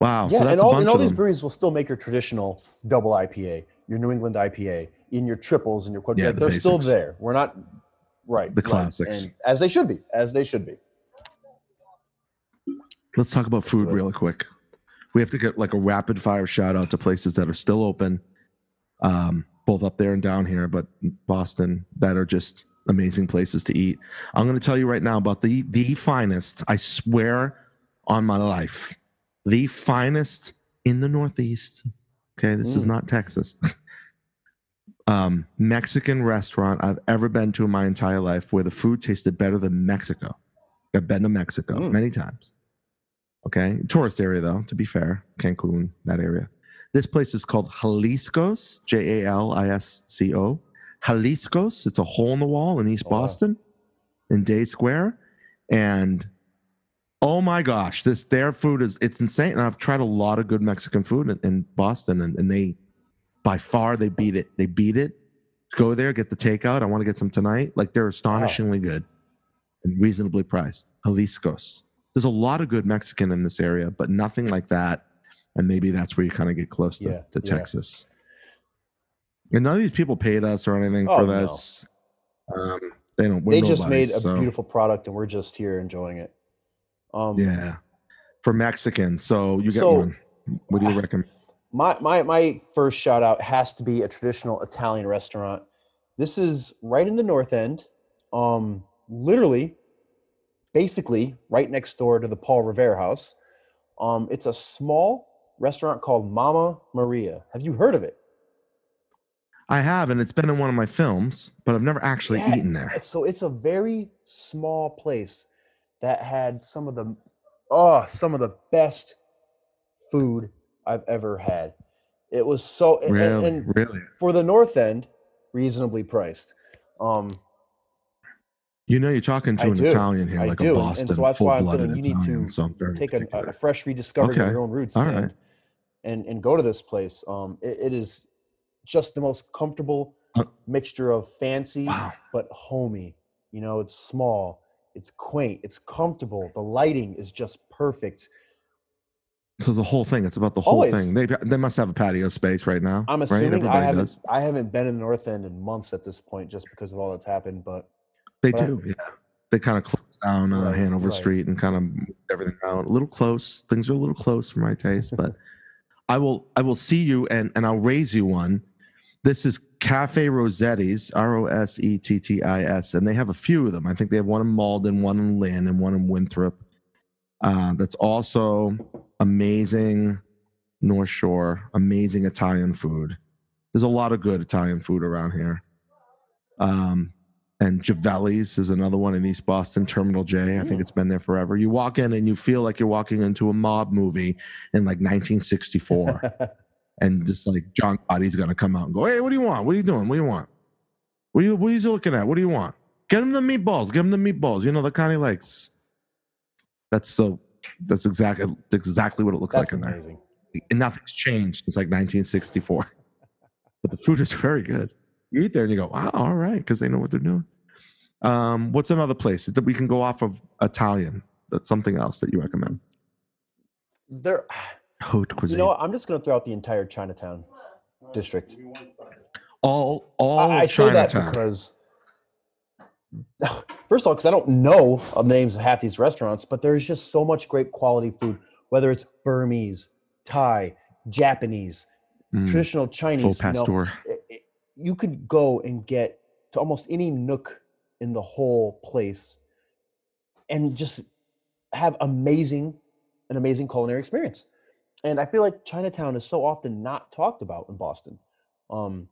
Wow. yeah, so that's and a all, and all these them. breweries will still make your traditional double IPA, your New England IPA, in your triples and your quad. Yeah, the they're still there. We're not right. The classics. and as they should be, as they should be. Let's talk about food real quick. We have to get like a rapid fire shout out to places that are still open, um, both up there and down here, but Boston that are just amazing places to eat. I'm going to tell you right now about the the finest. I swear on my life, the finest in the Northeast. Okay, this is Mm. not Texas. *laughs* um, Mexican restaurant I've ever been to in my entire life where the food tasted better than Mexico. I've been to Mexico Mm. many times. Okay, tourist area though. To be fair, Cancun, that area. This place is called Jalisco's, J A L I S C O. Jalisco's. It's a hole in the wall in East Oh, wow. Boston, in Day Square, and oh my gosh, this their food is it's insane. And I've tried a lot of good Mexican food in, in Boston, and, and they by far they beat it. They beat it. Go there, get the takeout. I want to get some tonight. Like they're astonishingly good and reasonably priced. Jalisco's. There's a lot of good Mexican in this area, but nothing like that. And maybe that's where you kind of get close to, Yeah, to yeah. Texas. And none of these people paid us or anything Oh, for no. this. Um, they don't. They just made a so- beautiful product, and we're just here enjoying it. Um, Yeah, for Mexican. So you get So- one. What do you recommend? my my my first shout out has to be a traditional Italian restaurant. This is right in the north end, um, literally, basically right next door to the Paul Revere House. Um, it's a small restaurant called Mama Maria. Have you heard of it? I have, and it's been in one of my films, but I've never actually Yeah, eaten there. So it's a very small place that had some of the oh some of the best food I've ever had. It was so and- and- Really, and really. for the north end, reasonably priced. Um, You know, you're talking to I an do. Italian here, I like do, a and- and Boston so that's why I'm full-blooded you need to Italian. So take a, a fresh rediscovery Okay. of your own roots All right. And and go to this place. Um, it, it is just the most comfortable Uh, mixture of fancy wow. but homey. You know, it's small, it's quaint, it's comfortable. The lighting is just perfect. So the whole thing, it's about the whole Always. thing. They they must have a patio space right now. I'm right? assuming Everybody I haven't does. I haven't been in the North End in months at this point just because of all that's happened. But They but I- do, yeah. They kind of closed down uh, Right, Hanover right. Street and kind of moved everything out a little close. Things are a little close for my taste, but I will I will see you and and I'll raise you one. This is Cafe Rosetti's, R O S E T T I S, and they have a few of them. I think they have one in Malden, one in Lynn, and one in Winthrop. Uh, that's also amazing North Shore, amazing Italian food. There's a lot of good Italian food around here. Um, and Javelli's is another one in East Boston, Terminal J. I think it's hmm. been there forever. You walk in and you feel like you're walking into a mob movie in like 1964, *laughs* and just like John Gotti's gonna come out and go, "Hey, what do you want? What are you doing? What do you want? What are you What are you looking at? What do you want? Get him the meatballs. get him the meatballs. You know the kind he likes." That's so. That's exactly exactly what it looks That's like in there and nothing's changed since like 1964. *laughs* but the food is very good. You eat there and you go, wow, all right, because they know what they're doing. Um, what's another place that we can go off of Italian? That's something else that you recommend. There, Haute you cuisine. know what? I'm just going to throw out the entire Chinatown district. all all I, I of say that Chinatown. because, *laughs* first of all, because I don't know of the names of half these restaurants, but there's just so much great quality food, whether it's Burmese, Thai, Japanese, Mm, traditional Chinese. full you know, pastor. it- you could go and get to almost any nook in the whole place and just have amazing an amazing culinary experience. And i feel like chinatown is so often not talked about in boston. Um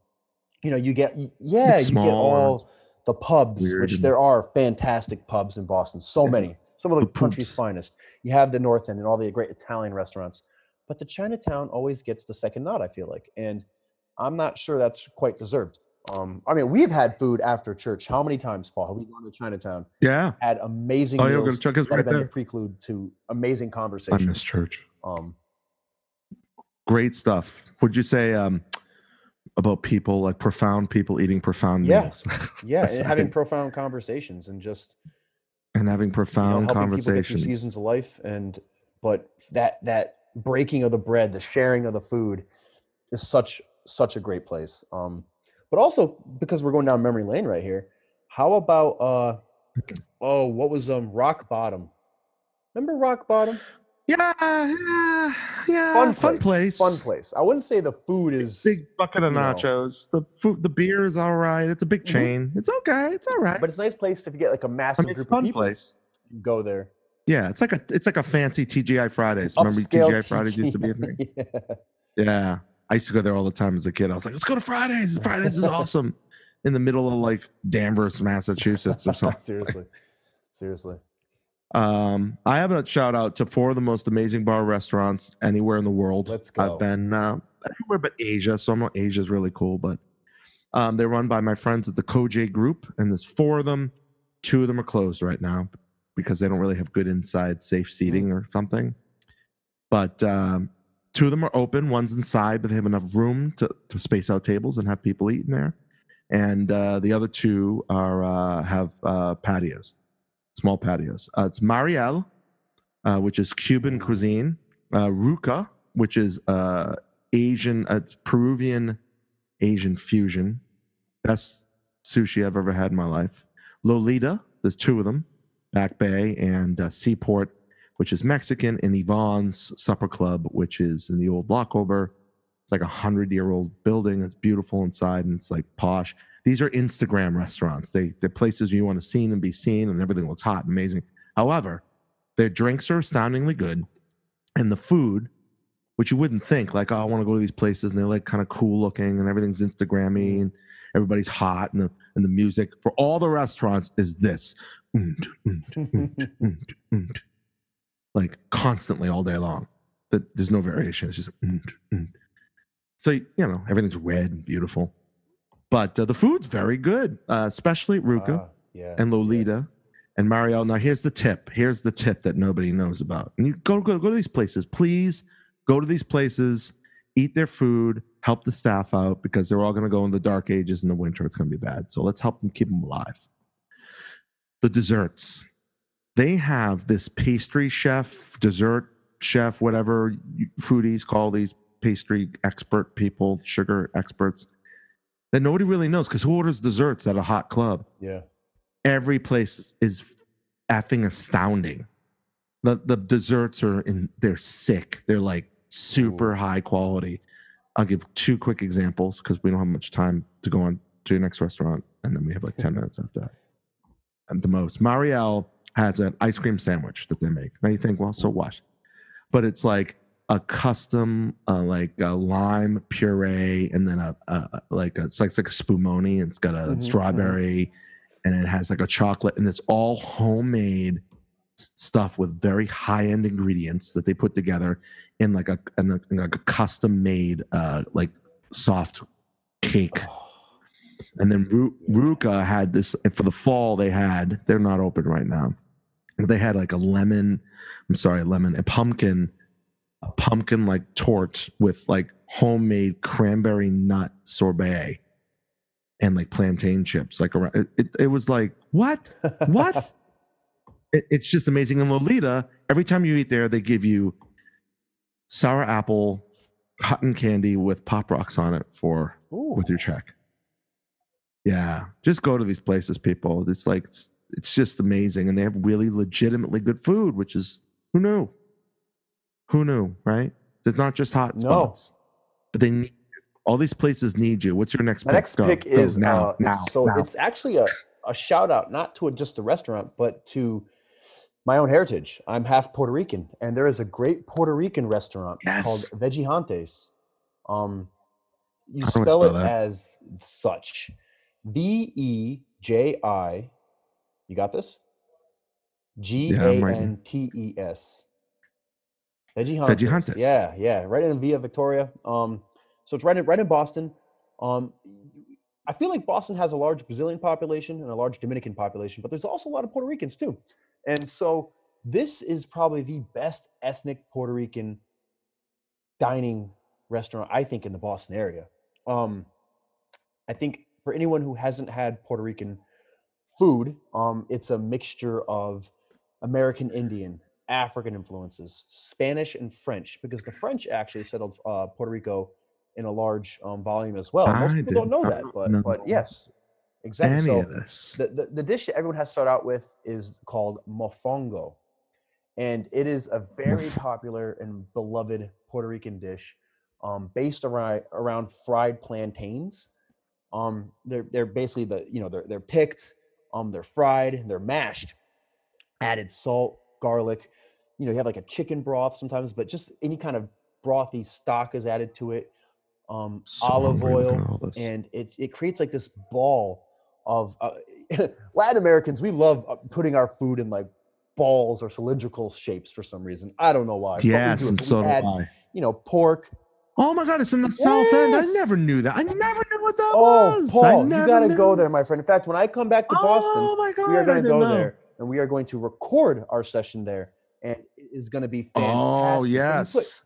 you know you get yeah you get all the pubs weird which there are fantastic pubs in boston so many. Some of the The country's pubs. finest. You have the north end and all the great italian restaurants. But the chinatown always gets the second nod i feel like. And i'm not sure that's quite deserved um i mean we've had food after church how many times paul have we gone to chinatown Yeah. had amazing Oh, meals check us that have been there. the prelude to amazing conversations. I miss church. um Great stuff. Would you say um, about people like profound people eating profound Yeah. meals *laughs* yeah and having profound conversations and just and having you know, profound conversations? seasons of life and but that that breaking of the bread the sharing of the food is such such a great place um but also because we're going down memory lane right here how about uh oh what was um rock bottom remember rock bottom Yeah, yeah, yeah. fun fun place. fun place i wouldn't say the food is Big bucket of you know. nachos. The food, the beer is all right. It's a big Mhm. chain. It's okay. It's all right. but it's a nice place if you get like a massive mean, it's a group of fun people place. go there Yeah, it's like a it's like a fancy TGI Fridays. Remember TGI Fridays used to be a thing. *laughs* yeah. Yeah, I used to go there all the time as a kid. I was like, let's go to Fridays. Fridays is awesome. In the middle of like Danvers, Massachusetts, or something. *laughs* seriously seriously Um, I have a shout out to four of the most amazing bar restaurants anywhere in the world. Let's go. I've been uh, everywhere but Asia, so I'm Asia's really cool. But um, they're run by my friends at the COJE Group, and there's four of them. Two of them are closed right now because they don't really have good inside safe seating or something. But um, two of them are open. One's inside, but they have enough room to, to space out tables and have people eating there. And uh, the other two are uh, have uh, patios, small patios. Uh, it's Mariel, uh, which is Cuban cuisine. Uh, Ruka, which is Asian, Peruvian Asian fusion. Best sushi I've ever had in my life. Lolita, there's two of them, Back Bay and Seaport, which is Mexican, and Yvonne's Supper Club, which is in the old Locke-Ober. It's like a hundred year old building. It's beautiful inside and it's like posh. These are Instagram restaurants. They they're places you want to see and be seen, and everything looks hot and amazing. However, their drinks are astoundingly good, and the food, which you wouldn't think, like oh, I want to go to these places and they're like kind of cool looking and everything's Instagrammy mm. and everybody's hot and the and the music for all the restaurants is this. Und, und, und, und, und. Like constantly all day long. That there's no variation. It's just und, und. so you know everything's red and beautiful, but uh, the food's very good, uh, especially Ruka Ah, yeah and Lolita and Mariel. Now here's the tip. Here's the tip that nobody knows about. And you go go go to these places, please. Go to these places, eat their food, help the staff out because they're all going to go in the dark ages in the winter. It's going to be bad. So let's help them keep them alive. The desserts. They have this pastry chef, dessert chef, whatever foodies call these pastry expert people, sugar experts that nobody really knows because who orders desserts at a hot club? yeah every place is, effing astounding. The the desserts are in they're sick. They're like super high quality. I'll give two quick examples because we don't have much time to go on to your next restaurant, and then we have like ten *laughs* minutes after that. At the most, Mariel has an ice cream sandwich that they make. Now you think, well, so what? But it's like a custom, uh, like a lime puree, and then a, a like a, it's like, it's like a spumoni. It's got a Mhm, mhm. strawberry and it has like a chocolate, and it's all homemade stuff with very high end ingredients that they put together in like a, in a, in like a custom made uh, like soft cake. And then Ru- Ruka had this for the fall. They had they're not open right now. They had like a lemon. I'm sorry, a lemon, a pumpkin, a pumpkin like tort with like homemade cranberry nut sorbet and like plantain chips. Like around, it, it, it was like what what? *laughs* it, it's just amazing. And Lolita, every time you eat there, they give you sour apple cotton candy with pop rocks on it for Ooh. with your check. Yeah, just go to these places, people. It's like it's, just amazing, and they have really legitimately good food, which is who knew? Who knew, right? It's not just hot No. spots, but they need all these places need you. What's your next My pick? next Go, pick go, is now, uh, now, So now. it's actually a, a shout out, not to a, just a restaurant, but to my own heritage. I'm half Puerto Rican, and there is a great Puerto Rican restaurant Yes. called Vejigantes. Um, you How do I spell, spell it that? as such: V E J I. You got this? G A N T E S. Yeah, A I'm writing. N T S. Vejigantes. Vejigantes. Yeah, yeah, right in Villa Victoria. Um, so it's right in right in Boston. Um, I feel like Boston has a large Brazilian population and a large Dominican population, but there's also a lot of Puerto Ricans too. And so this is probably the best ethnic Puerto Rican dining restaurant I think in the Boston area. Um, I think for anyone who hasn't had Puerto Rican food, um, it's a mixture of American Indian, African influences, Spanish and French, because the French actually settled uh, Puerto Rico in a large um, volume as well. Most I people don't know that, but know but yes, exactly. So the, the, the dish that everyone has to start out with is called mofongo. And it is a very Mof- popular and beloved Puerto Rican dish um, based around, around fried plantains. Um, they're, they're basically the, you know, they're, they're picked, um, they're fried, they're mashed, added salt, garlic. You know, you have like a chicken broth sometimes, but just any kind of brothy stock is added to it. Um, So olive oil, at all this. and it, it creates like this ball of uh, *laughs* Latin Americans. We love uh, putting our food in like balls or cylindrical shapes for some reason. I don't know why. yes, do and so do I. You know, pork. Oh my god, it's in the south end. I never knew that. I never knew what that Oh, was. I Paul, you never got to go there, my friend. In fact, when I come back to Boston, Oh my god, we are I going to didn't go know. there and we are going to record our session there, and it is going to be fantastic. Oh And you put- yes,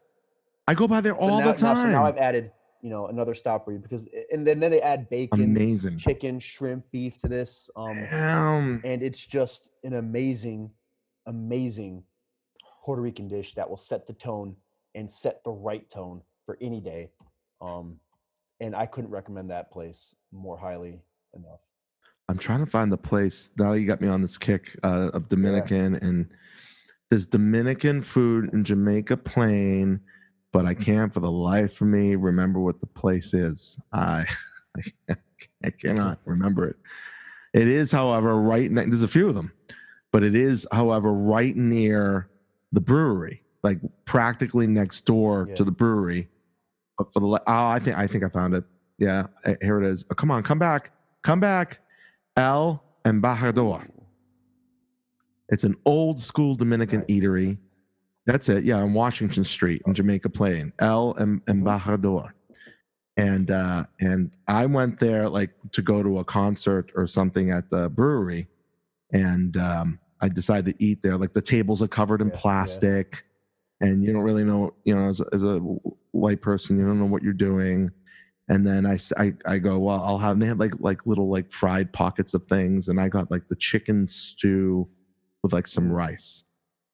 I go by there but all now, the now- so time. now I've added, you know, another stop for you because, and then, then they add bacon, Amazing. chicken, shrimp, beef to this. Um, Damn. and it's just an amazing, amazing Puerto Rican dish that will set the tone and set the right tone for any day. Um, and I couldn't recommend that place more highly enough. I'm trying to find the place. Now you got me on this kick uh, of Dominican, and there's Dominican food in Jamaica Plain, but I can't for the life of me remember what the place is. I *laughs* I cannot remember it. It is, however, right. Ne- there's a few of them, but it is, however, right near the brewery, like practically next door Yeah. to the brewery. But for the oh, I think I think I found it. Yeah, eh, here it is. Oh, come on, come back, come back. El Embajador. It's an old school Dominican eatery. That's it. Yeah, on Washington Street in Jamaica Plain. El. Embajador. And uh, and I went there like to go to a concert or something at the brewery, and um, I decided to eat there. Like the tables are covered in Yeah, yeah. And you don't really know. You know, as a, as a white person, you don't know what you're doing. And then I, I, I go, well, I'll have. And they had like like little like fried pockets of things, and I got like the chicken stew with like some Mm. rice,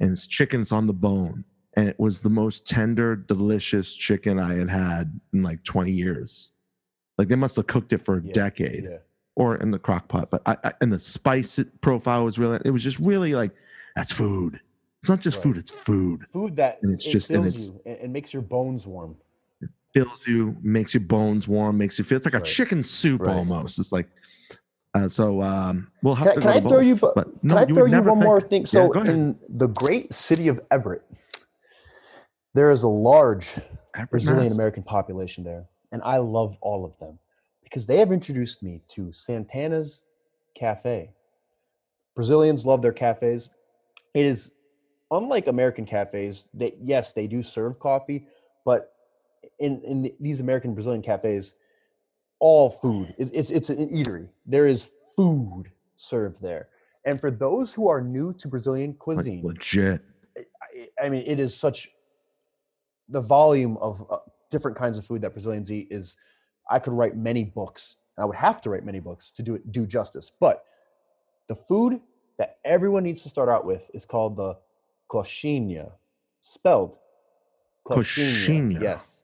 and it's chicken's on the bone, and it was the most tender, delicious chicken I had had in like 20 years. Like they must have cooked it for a Yeah, decade, yeah. or in the crock pot. But I, I and the spice profile was really. It was just really like that's food. It's not just Right. food; it's food. Food that And it's it just- and fills it's- you and, and makes your bones warm. It fills you, makes your bones warm, makes you feel it's like a chicken soup Right. almost. It's like uh, so. Um, we'll have Can, to can go I to throw you? both, bu- but can no, I you throw you one think- more thing? So go ahead. in the great city of Everett, there is a large Everett, Brazilian Mass. American population there, and I love all of them because they have introduced me to Santana's cafe. Brazilians love their cafes. It is unlike American cafes. That yes, they do serve coffee, but in in the- these American Brazilian cafes, all food it's it's, it's an eatery. There is food served there, and for those who are new to Brazilian Like, cuisine, legit. I- I mean, it is such the volume of uh, different kinds of food that Brazilians eat is. I could write many books. and I would have to write many books to do it do justice. But the food that everyone needs to start out with is called the coxinha, spelled Coxinha. Yes,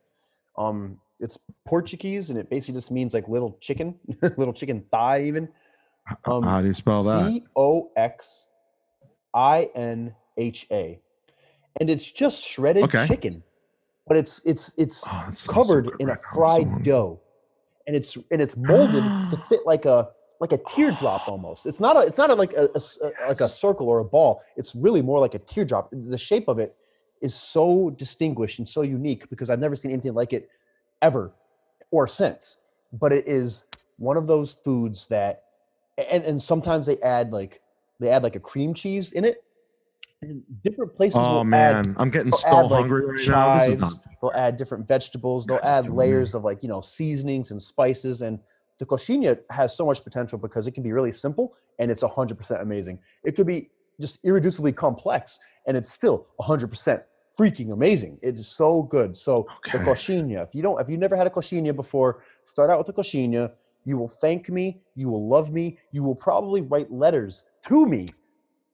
um, it's Portuguese and it basically just means like little chicken, *laughs* little chicken thigh, even. Um, How do you spell that? C O X I N H A, and it's just shredded Okay. chicken, but it's it's it's Oh, covered in a right now. I'm so fried dough, and it's and it's molded to *gasps* fit like a like a teardrop almost. It's not a it's not a, like a, a s- a- like a circle or a ball. It's really more like a teardrop. The shape of it is so distinguished and so unique because I've never seen anything like it ever or since. But it is one of those foods that and, and sometimes they add like they add like a cream cheese in it. And different places Oh will man, add I'm getting so add, like, hungry right now. This is not. they'll add different vegetables they'll add layers of like you know seasonings and spices and the coxinha has so much potential because it can be really simple and it's 100% amazing. It could be just irreducibly complex and it's still 100% freaking amazing. It's so good. So the Okay. if you don't if you've never had a coxinha before start out with the coxinha you will thank me. You will love me. You will probably write letters to me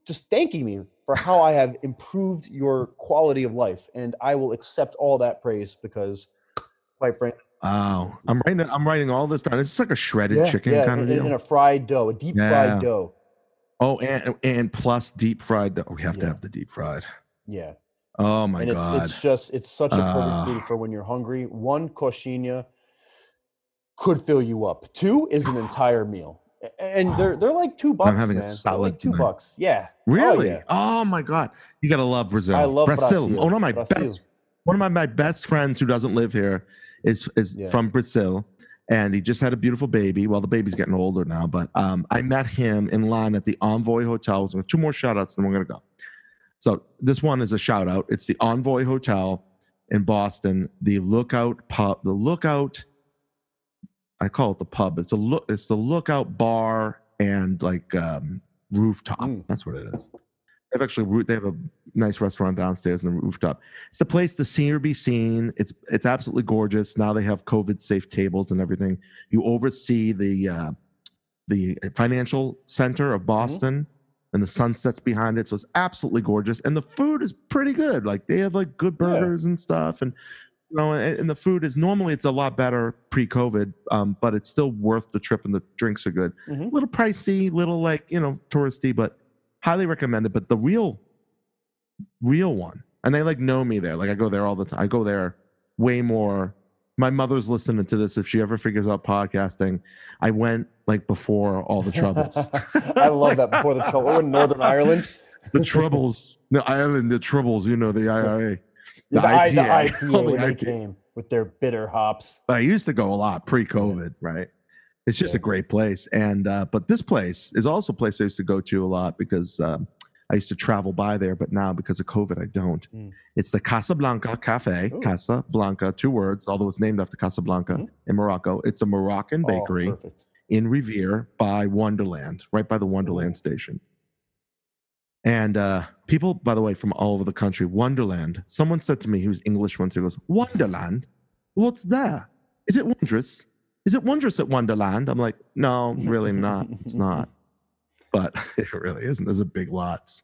just thanking me for how I have improved your quality of life, and I will accept all that praise because, quite frankly, Wow, I'm writing. I'm writing all this down. It's just like a shredded yeah, chicken yeah, kind of in, deal. in a fried dough, a deep Yeah. fried dough. oh, and and plus deep fried. dough. We have to have the deep fried. Yeah, Oh my and it's god. it's just it's such a perfect Ah. food for when you're hungry. One coxinha could fill you up. Two is an entire meal, and they're *sighs* they're like two bucks. I'm having a man. They're salad like two tonight. bucks. Yeah. really? yeah. Oh, my god. You gotta love Brazil. I love Brazil. Brazil. One of my Brazil. best. One of my, my best friends who doesn't live here is is Yeah. from Brazil. And he just had a beautiful baby. Well, the baby's getting older now, but um, I met him in line at the Envoy Hotel. So two more shout outs, then we're gonna go. So this one is a shout out. It's the Envoy Hotel in Boston, the Lookout Pub, the Lookout. I call it the pub. It's a look. It's the Lookout Bar and like um, rooftop. Mm. That's what it is. They've actually they have a nice restaurant downstairs in the rooftop. It's the place to see or be seen. It's it's absolutely gorgeous. Now they have COVID safe tables and everything. You oversee the uh, the financial center of Boston and the sunsets behind it. So it's absolutely gorgeous. And the food is pretty good. Like they have like good Yeah. burgers and stuff. And you know, and, and the food is normally it's a lot better pre-COVID, um, but it's still worth the trip and the drinks are good. Mhm. A little pricey, little like, you know, touristy, but highly recommend it. But the real real one. And they like know me there. Like I go there all the time. I go there way more. My mother's listening to this. If she ever figures out podcasting, I went like before all the troubles. *laughs* I love that before the *laughs* trouble. We're in Northern Ireland. the troubles, the island, the troubles. You know, the IRA. The, The I, the IPA. IPA *laughs* when they came with their bitter hops. I used to go a lot pre-COVID, right? It's just Yeah. a great place, and uh, but this place is also a place I used to go to a lot because um, I used to travel by there. But now because of COVID, I don't. Mm. It's the Casablanca Cafe, Ooh. Casablanca, two words, although it's named after Casablanca Mhm. in Morocco. It's a Moroccan Oh, bakery perfect. in Revere by Wonderland, right by the Wonderland station. And uh, people, by the way, from all over the country, Wonderland. Someone said to me, he was English once, he goes, Wonderland? What's there? Is it wondrous? Is it wondrous at Wonderland? I'm like, no, really not. It's not. *laughs* But *laughs* it really isn't. There's a big lots.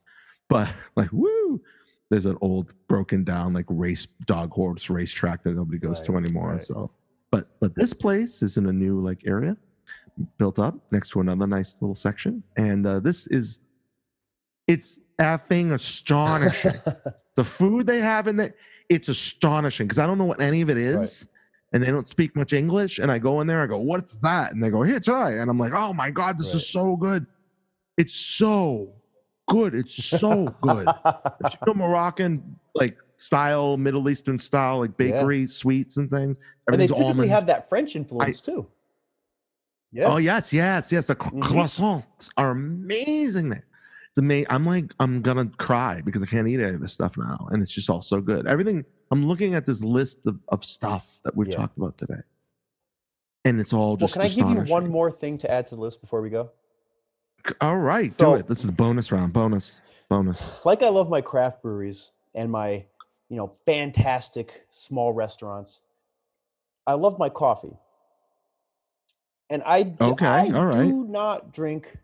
But like, woo, there's an old broken down like race dog horse racetrack that nobody goes to anymore. right. So but but this place is in a new like area built up next to another nice little section. And uh, this is it's effing astonishing. *laughs* the food they have in there, it's astonishing because I don't know what any of it is. And they don't speak much English. And I go in there, I go, What's that? And they go, Here, try. And I'm like, Oh my God, this Right. is so good. It's so good. It's so *laughs* good. if you know Moroccan like style, Middle Eastern style, like Yeah. bakery sweets and things, and they typically almond. have that French influence too. Yeah. Oh yes, yes, yes. The Mhm. croissants are amazing. Man. It's amazing. I'm like, I'm gonna cry because I can't eat any of this stuff now, and it's just all so good. Everything. I'm looking at this list of, of stuff that we've Yeah. talked about today, and it's all just. well, can I give you one more thing to add to the list before we go? All right, So- do it. This is bonus round. Bonus. Bonus. like I love my craft breweries and my, you know, fantastic small restaurants. I love my coffee. And I, Okay, I all right. do not drink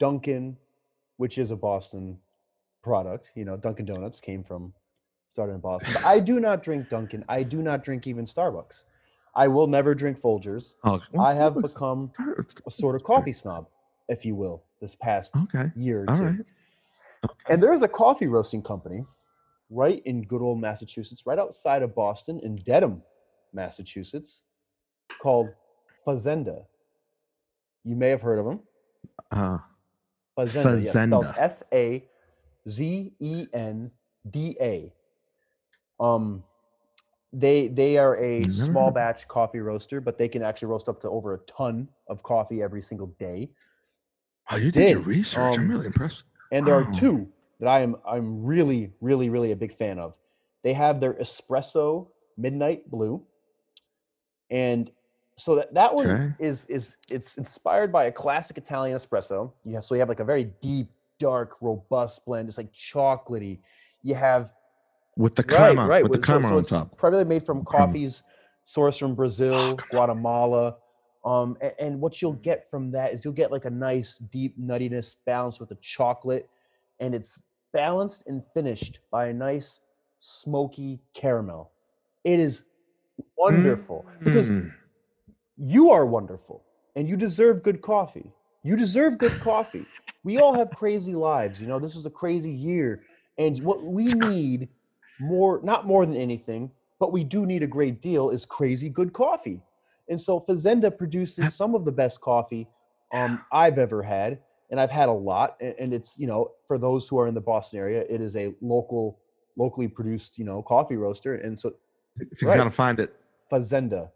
Dunkin', which is a Boston product. You know, Dunkin' Donuts came from started in Boston. But I do *laughs* not drink Dunkin'. I do not drink even Starbucks. I will never drink Folgers. Oh, I have become a sort of coffee snob, if you will, this past Okay. year or All two. right. And there's a coffee roasting company right in good old Massachusetts, right outside of Boston in Dedham, Massachusetts, called Fazenda. You may have heard of them. Uh, Fazenda. F A Z E N D A. Um, they they are a small batch coffee roaster, but they can actually roast up to over a ton of coffee every single day. oh, you did, your did, research. I'm um, really impressed. And there Wow. are two that I am I'm really, really, really a big fan of. They have their espresso midnight blue. And so that, that one Okay. is is it's inspired by a classic Italian espresso. You have so you have like a very deep, dark, robust blend, It's like chocolatey. You have With the crema, with the with- so- crema so on top. Primarily made from coffees sourced from Brazil, on. Guatemala. Um, and, and what you'll get from that is you'll get like a nice deep nuttiness balanced with the chocolate, and it's balanced and finished by a nice smoky caramel. It is wonderful because Mm. You are wonderful and you deserve good coffee. You deserve good *laughs* coffee. We all have crazy lives. You know, this is a crazy year. And what we need more, not more than anything, but we do need a great deal is crazy good coffee. And so Fazenda produces some of the best coffee um, I've ever had. And I've had a lot. And, it's, you know, for those who are in the Boston area, it is a local, locally produced, you know, coffee roaster. And so If you right. gotta find it. Fazenda.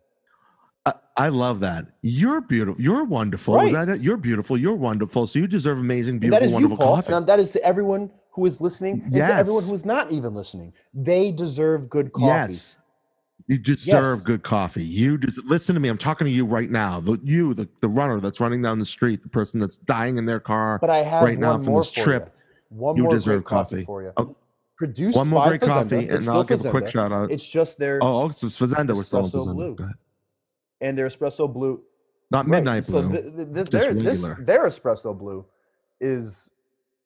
I, I love that. You're beautiful. You're wonderful. Is Right. that it? You're beautiful. You're wonderful. So you deserve amazing, And beautiful, that is you, wonderful Paul. coffee. And that is to everyone who is listening and to everyone who is not even listening. They deserve good coffee. Yes. You deserve Yes. good coffee. You just listen to me. I'm talking to you right now. The, you, the, the runner that's running down the street, the person that's dying in their car. But I have Right now from this trip, you. One you more deserve coffee. coffee. for you. Oh, Produced One more great Fazenda. coffee, It's and I'll give a quick shout out. It's just their Oh, oh it's Fazenda. We're still Fazenda. Blue. Go ahead. And their espresso blue. Not Right, midnight So blue. th- th- th- just their, this, their espresso blue is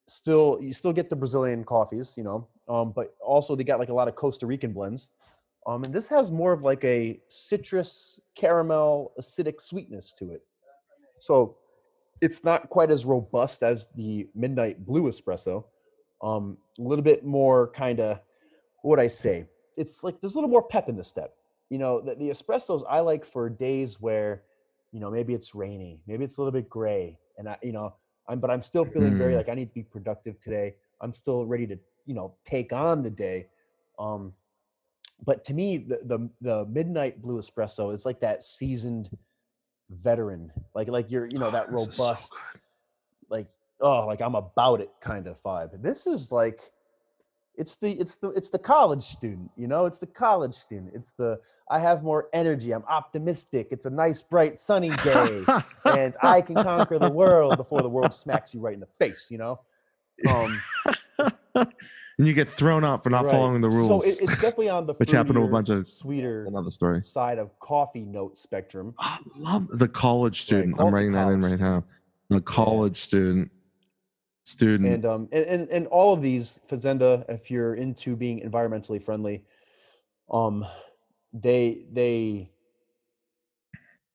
still you still get the Brazilian coffees, you know, um, but also they got like a lot of Costa Rican blends. Um, and this has more of like a citrus caramel acidic sweetness to it. So it's not quite as robust as the midnight blue espresso. Um, a little bit more kind of what I say? It's like there's a little more pep in the step. You know, the, the espressos I like for days where, you know, maybe it's rainy, maybe it's a little bit gray, and I, you know, I'm but I'm still feeling very Mm. like I need to be productive today. I'm still ready to, you know, take on the day. Um, but to me, the the the midnight blue espresso is like that seasoned veteran, like like you're, you know, that Oh, this is so robust, like oh, like I'm about it kind of vibe. This is like it's the it's the it's the college student, you know, it's the college student. It's the I have more energy. I'm optimistic. It's a nice, bright, sunny *laughs* day, and I can conquer the world before the world smacks you right in the face. You know. Um, *laughs* and you get thrown out for not right. following the rules. So it, it's definitely on the Which happened to a bunch of- sweeter Another story. side of coffee note spectrum. I love the college student. call I'm writing that in right now. The college student. Student. and um and, and and all of these fazenda if you're into being environmentally friendly um they they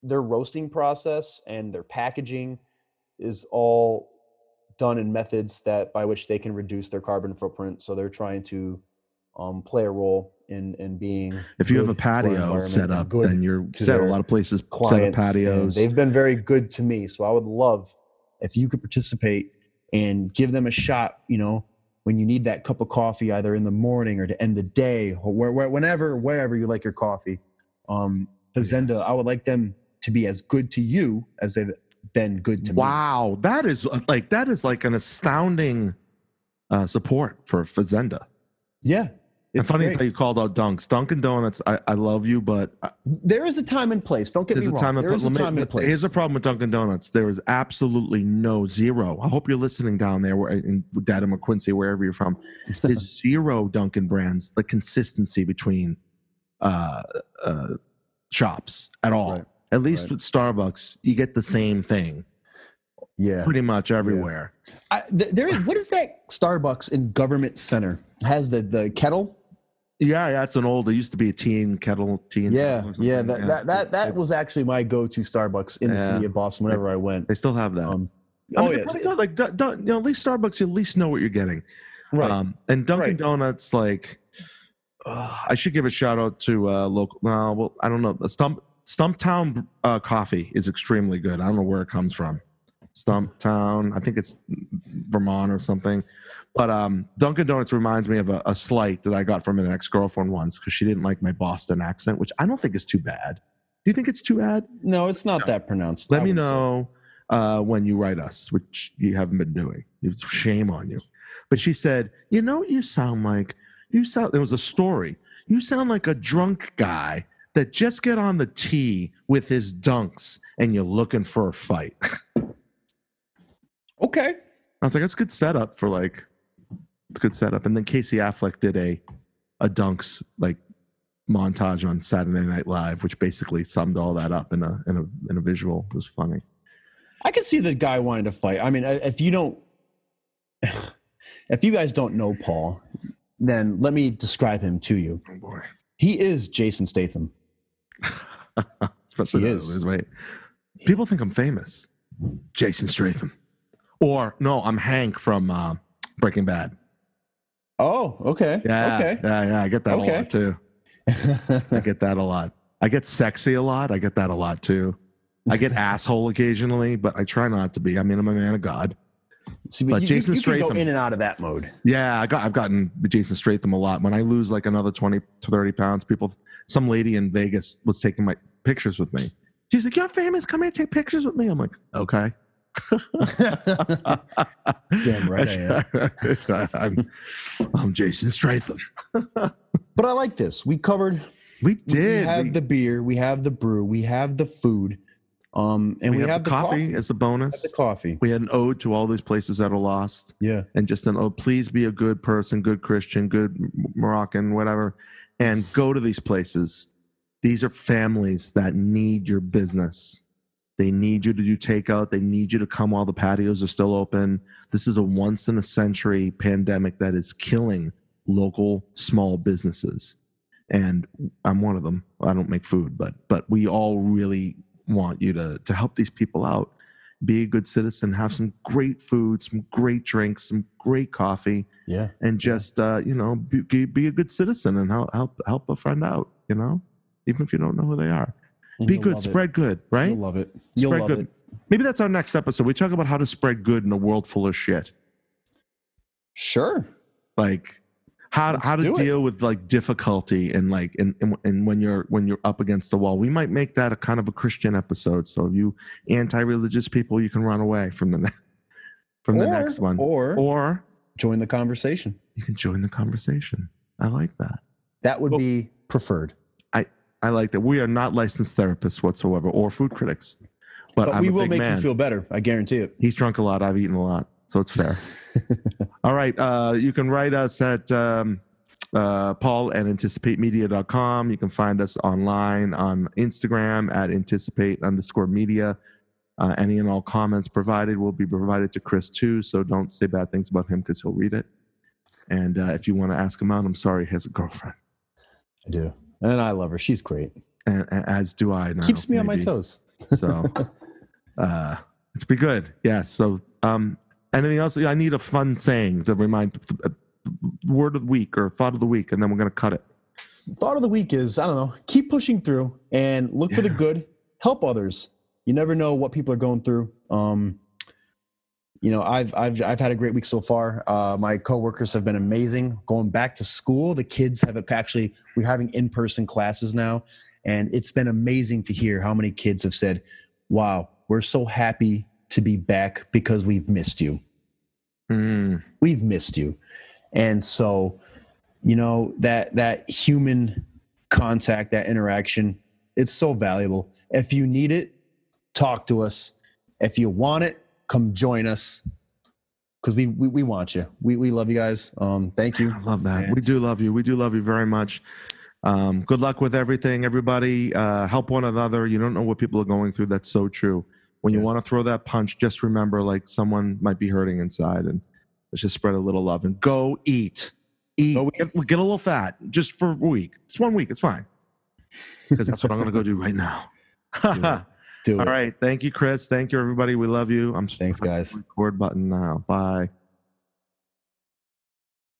their roasting process and their packaging is all done in methods that by which they can reduce their carbon footprint so they're trying to um play a role in in being if you have a good to our patio set up, then you're set. A lot of places set up patios. they've been very good to me so i would love if you could participate and give them a shot you know when you need that cup of coffee either in the morning or to end the day or where, where, whenever wherever you like your coffee um i would like them to be as good to you as they've been good to me. Wow, that is uh, like that is like an astounding uh, support for Fazenda. Yeah. It's funny great. how you called out Dunks. Dunkin' Donuts, I, I love you, but uh, there is a time and place. Don't get me a wrong. time and there is a me- time and place. Here's the problem with Dunkin' Donuts. There is absolutely no zero. I hope you're listening down there where, in Dedham or Quincy, wherever you're from. *laughs* There's zero Dunkin' brands, the consistency between uh, uh, shops at all. Right. At least Right. with Starbucks, you get the same thing yeah. pretty much everywhere. I, th- there is what is that Starbucks in Government Center has the the kettle? Yeah, yeah, it's an old. It used to be a teen kettle, teen. Yeah, kettle or yeah. That, that that that was actually my go-to Starbucks in the city of Boston whenever I went. They still have that. Um, I oh mean, yes, not, like don't, don't- you know, at least Starbucks, you at least know what you're getting. right. Um, and Dunkin' Right. Donuts, like, uh, I should give a shout out to uh, local. No, well, I don't know. Stump Stumptown uh, coffee is extremely good. I don't know where it comes from. Stumptown, I think it's Vermont or something. But um, Dunkin' Donuts reminds me of a, a slight that I got from an ex girlfriend once because she didn't like my Boston accent, which I don't think is too bad. Do you think it's too bad? no, it's not that pronounced. Let I me know uh, when you write us, which you haven't been doing. It's shame on you. But she said, "You know what you sound like? You sound." It was a story. You sound like a drunk guy that just get on the tee with his dunks, and you're looking for a fight. *laughs* Okay. I was like, "That's a good setup for like, it's a good setup." And then Casey Affleck did a a dunks like montage on Saturday Night Live, which basically summed all that up in a in a in a visual. It was funny. I can see the guy wanting to fight. I mean, if you don't, *laughs* if you guys don't know Paul, then let me describe him to you. Oh boy. He is Jason Statham. *laughs* Especially He is. his weight. People think I'm famous. Jason Stratham. Or no, I'm Hank from uh, Breaking Bad. Oh, okay. Yeah, Okay. yeah, yeah. I get that a lot too. I get that a lot. I get sexy a lot. I get that a lot too. I get *laughs* asshole occasionally, but I try not to be. I mean, I'm a man of God. See, But you, Jason you, you can go in and out of that mode. Yeah, I got. I've gotten Jason Stratham a lot. When I lose like another twenty to thirty pounds, people. Some lady in Vegas was taking my pictures with me. She's like, "You're famous. Come here, take pictures with me." I'm like, "Okay." Damn right I am. *laughs* I'm, I'm Jason Stratham. *laughs* But I like this. We covered. We did. We have we, the beer. We have the brew. We have the food. Um, and we we, have, have, the coffee, as a bonus. the coffee. We had an ode to all these places that are lost, Yeah. and just an ode. Please be a good person, good Christian, good Moroccan, whatever, and go to these places. These are families that need your business. They need you to do takeout. They need you to come while the patios are still open. This is a once in a century pandemic that is killing local small businesses. And I'm one of them. I don't make food, but but we all really want you to to help these people out. Be a good citizen, have some great food, some great drinks, some great coffee, Yeah. and just uh, you know be, be a good citizen and help help help a friend out. You know, even if you don't know who they are. And Be good, love it. spread good, right? You'll love it. You'll Spread love good. it. Maybe that's our next episode. We talk about how to spread good in a world full of shit. Sure. Like how Let's how to do it. deal with like difficulty and like and, and and when you're when you're up against the wall. We might make that a kind of a Christian episode. So you anti-religious people, you can run away from the *laughs* ne- from the next one. Or, or join the conversation. you can join the conversation. I like that. That would Well- be preferred. I like that. We are not licensed therapists whatsoever or food critics. But, But we will make man. you feel better. I guarantee it. He's drunk a lot. I've eaten a lot. So it's fair. *laughs* All right. Uh, you can write us at um, uh, paul at anticipatemedia.com. You can find us online on Instagram at anticipate underscore media. Uh, any and all comments provided will be provided to Chris too. So don't say bad things about him because he'll read it. And uh, if you want to ask him out, I'm sorry, he has a girlfriend. I do. And I love her. She's great. And, and as do I now. Keeps me on my toes. *laughs* So uh, it's be good. Yeah. So um, anything else? I need a fun saying to remind uh, word of the week or thought of the week, and then we're gonna cut it. Thought of the week is I don't know, keep pushing through and look for the good, help others. You never know what people are going through. Um, you know, I've I've I've had a great week so far. Uh, my coworkers have been amazing. Going back to school, the kids have actually we're having in person classes now, And it's been amazing to hear how many kids have said, Wow, we're so happy to be back because we've missed you. Mm, We've missed you. And so, you know, that that human contact, that interaction, it's so valuable. If you need it, talk to us. If you want it, come join us. Because we, we we want you. We we love you guys. Um, thank you. I love that. And- We do love you. We do love you very much. Um, good luck with everything, everybody. Uh, help one another. You don't know what people are going through. That's so true. When you Yeah. want to throw that punch, just remember like someone might be hurting inside, and let's just spread a little love and go eat. Eat. Go Get, get a little fat just for a week. It's one week. It's fine. Because that's what I'm going to go do right now. *laughs* It. Do All it. right. Thank you, Chris. Thank you, everybody. We love you. I'm Thanks, guys. Record button now. Bye.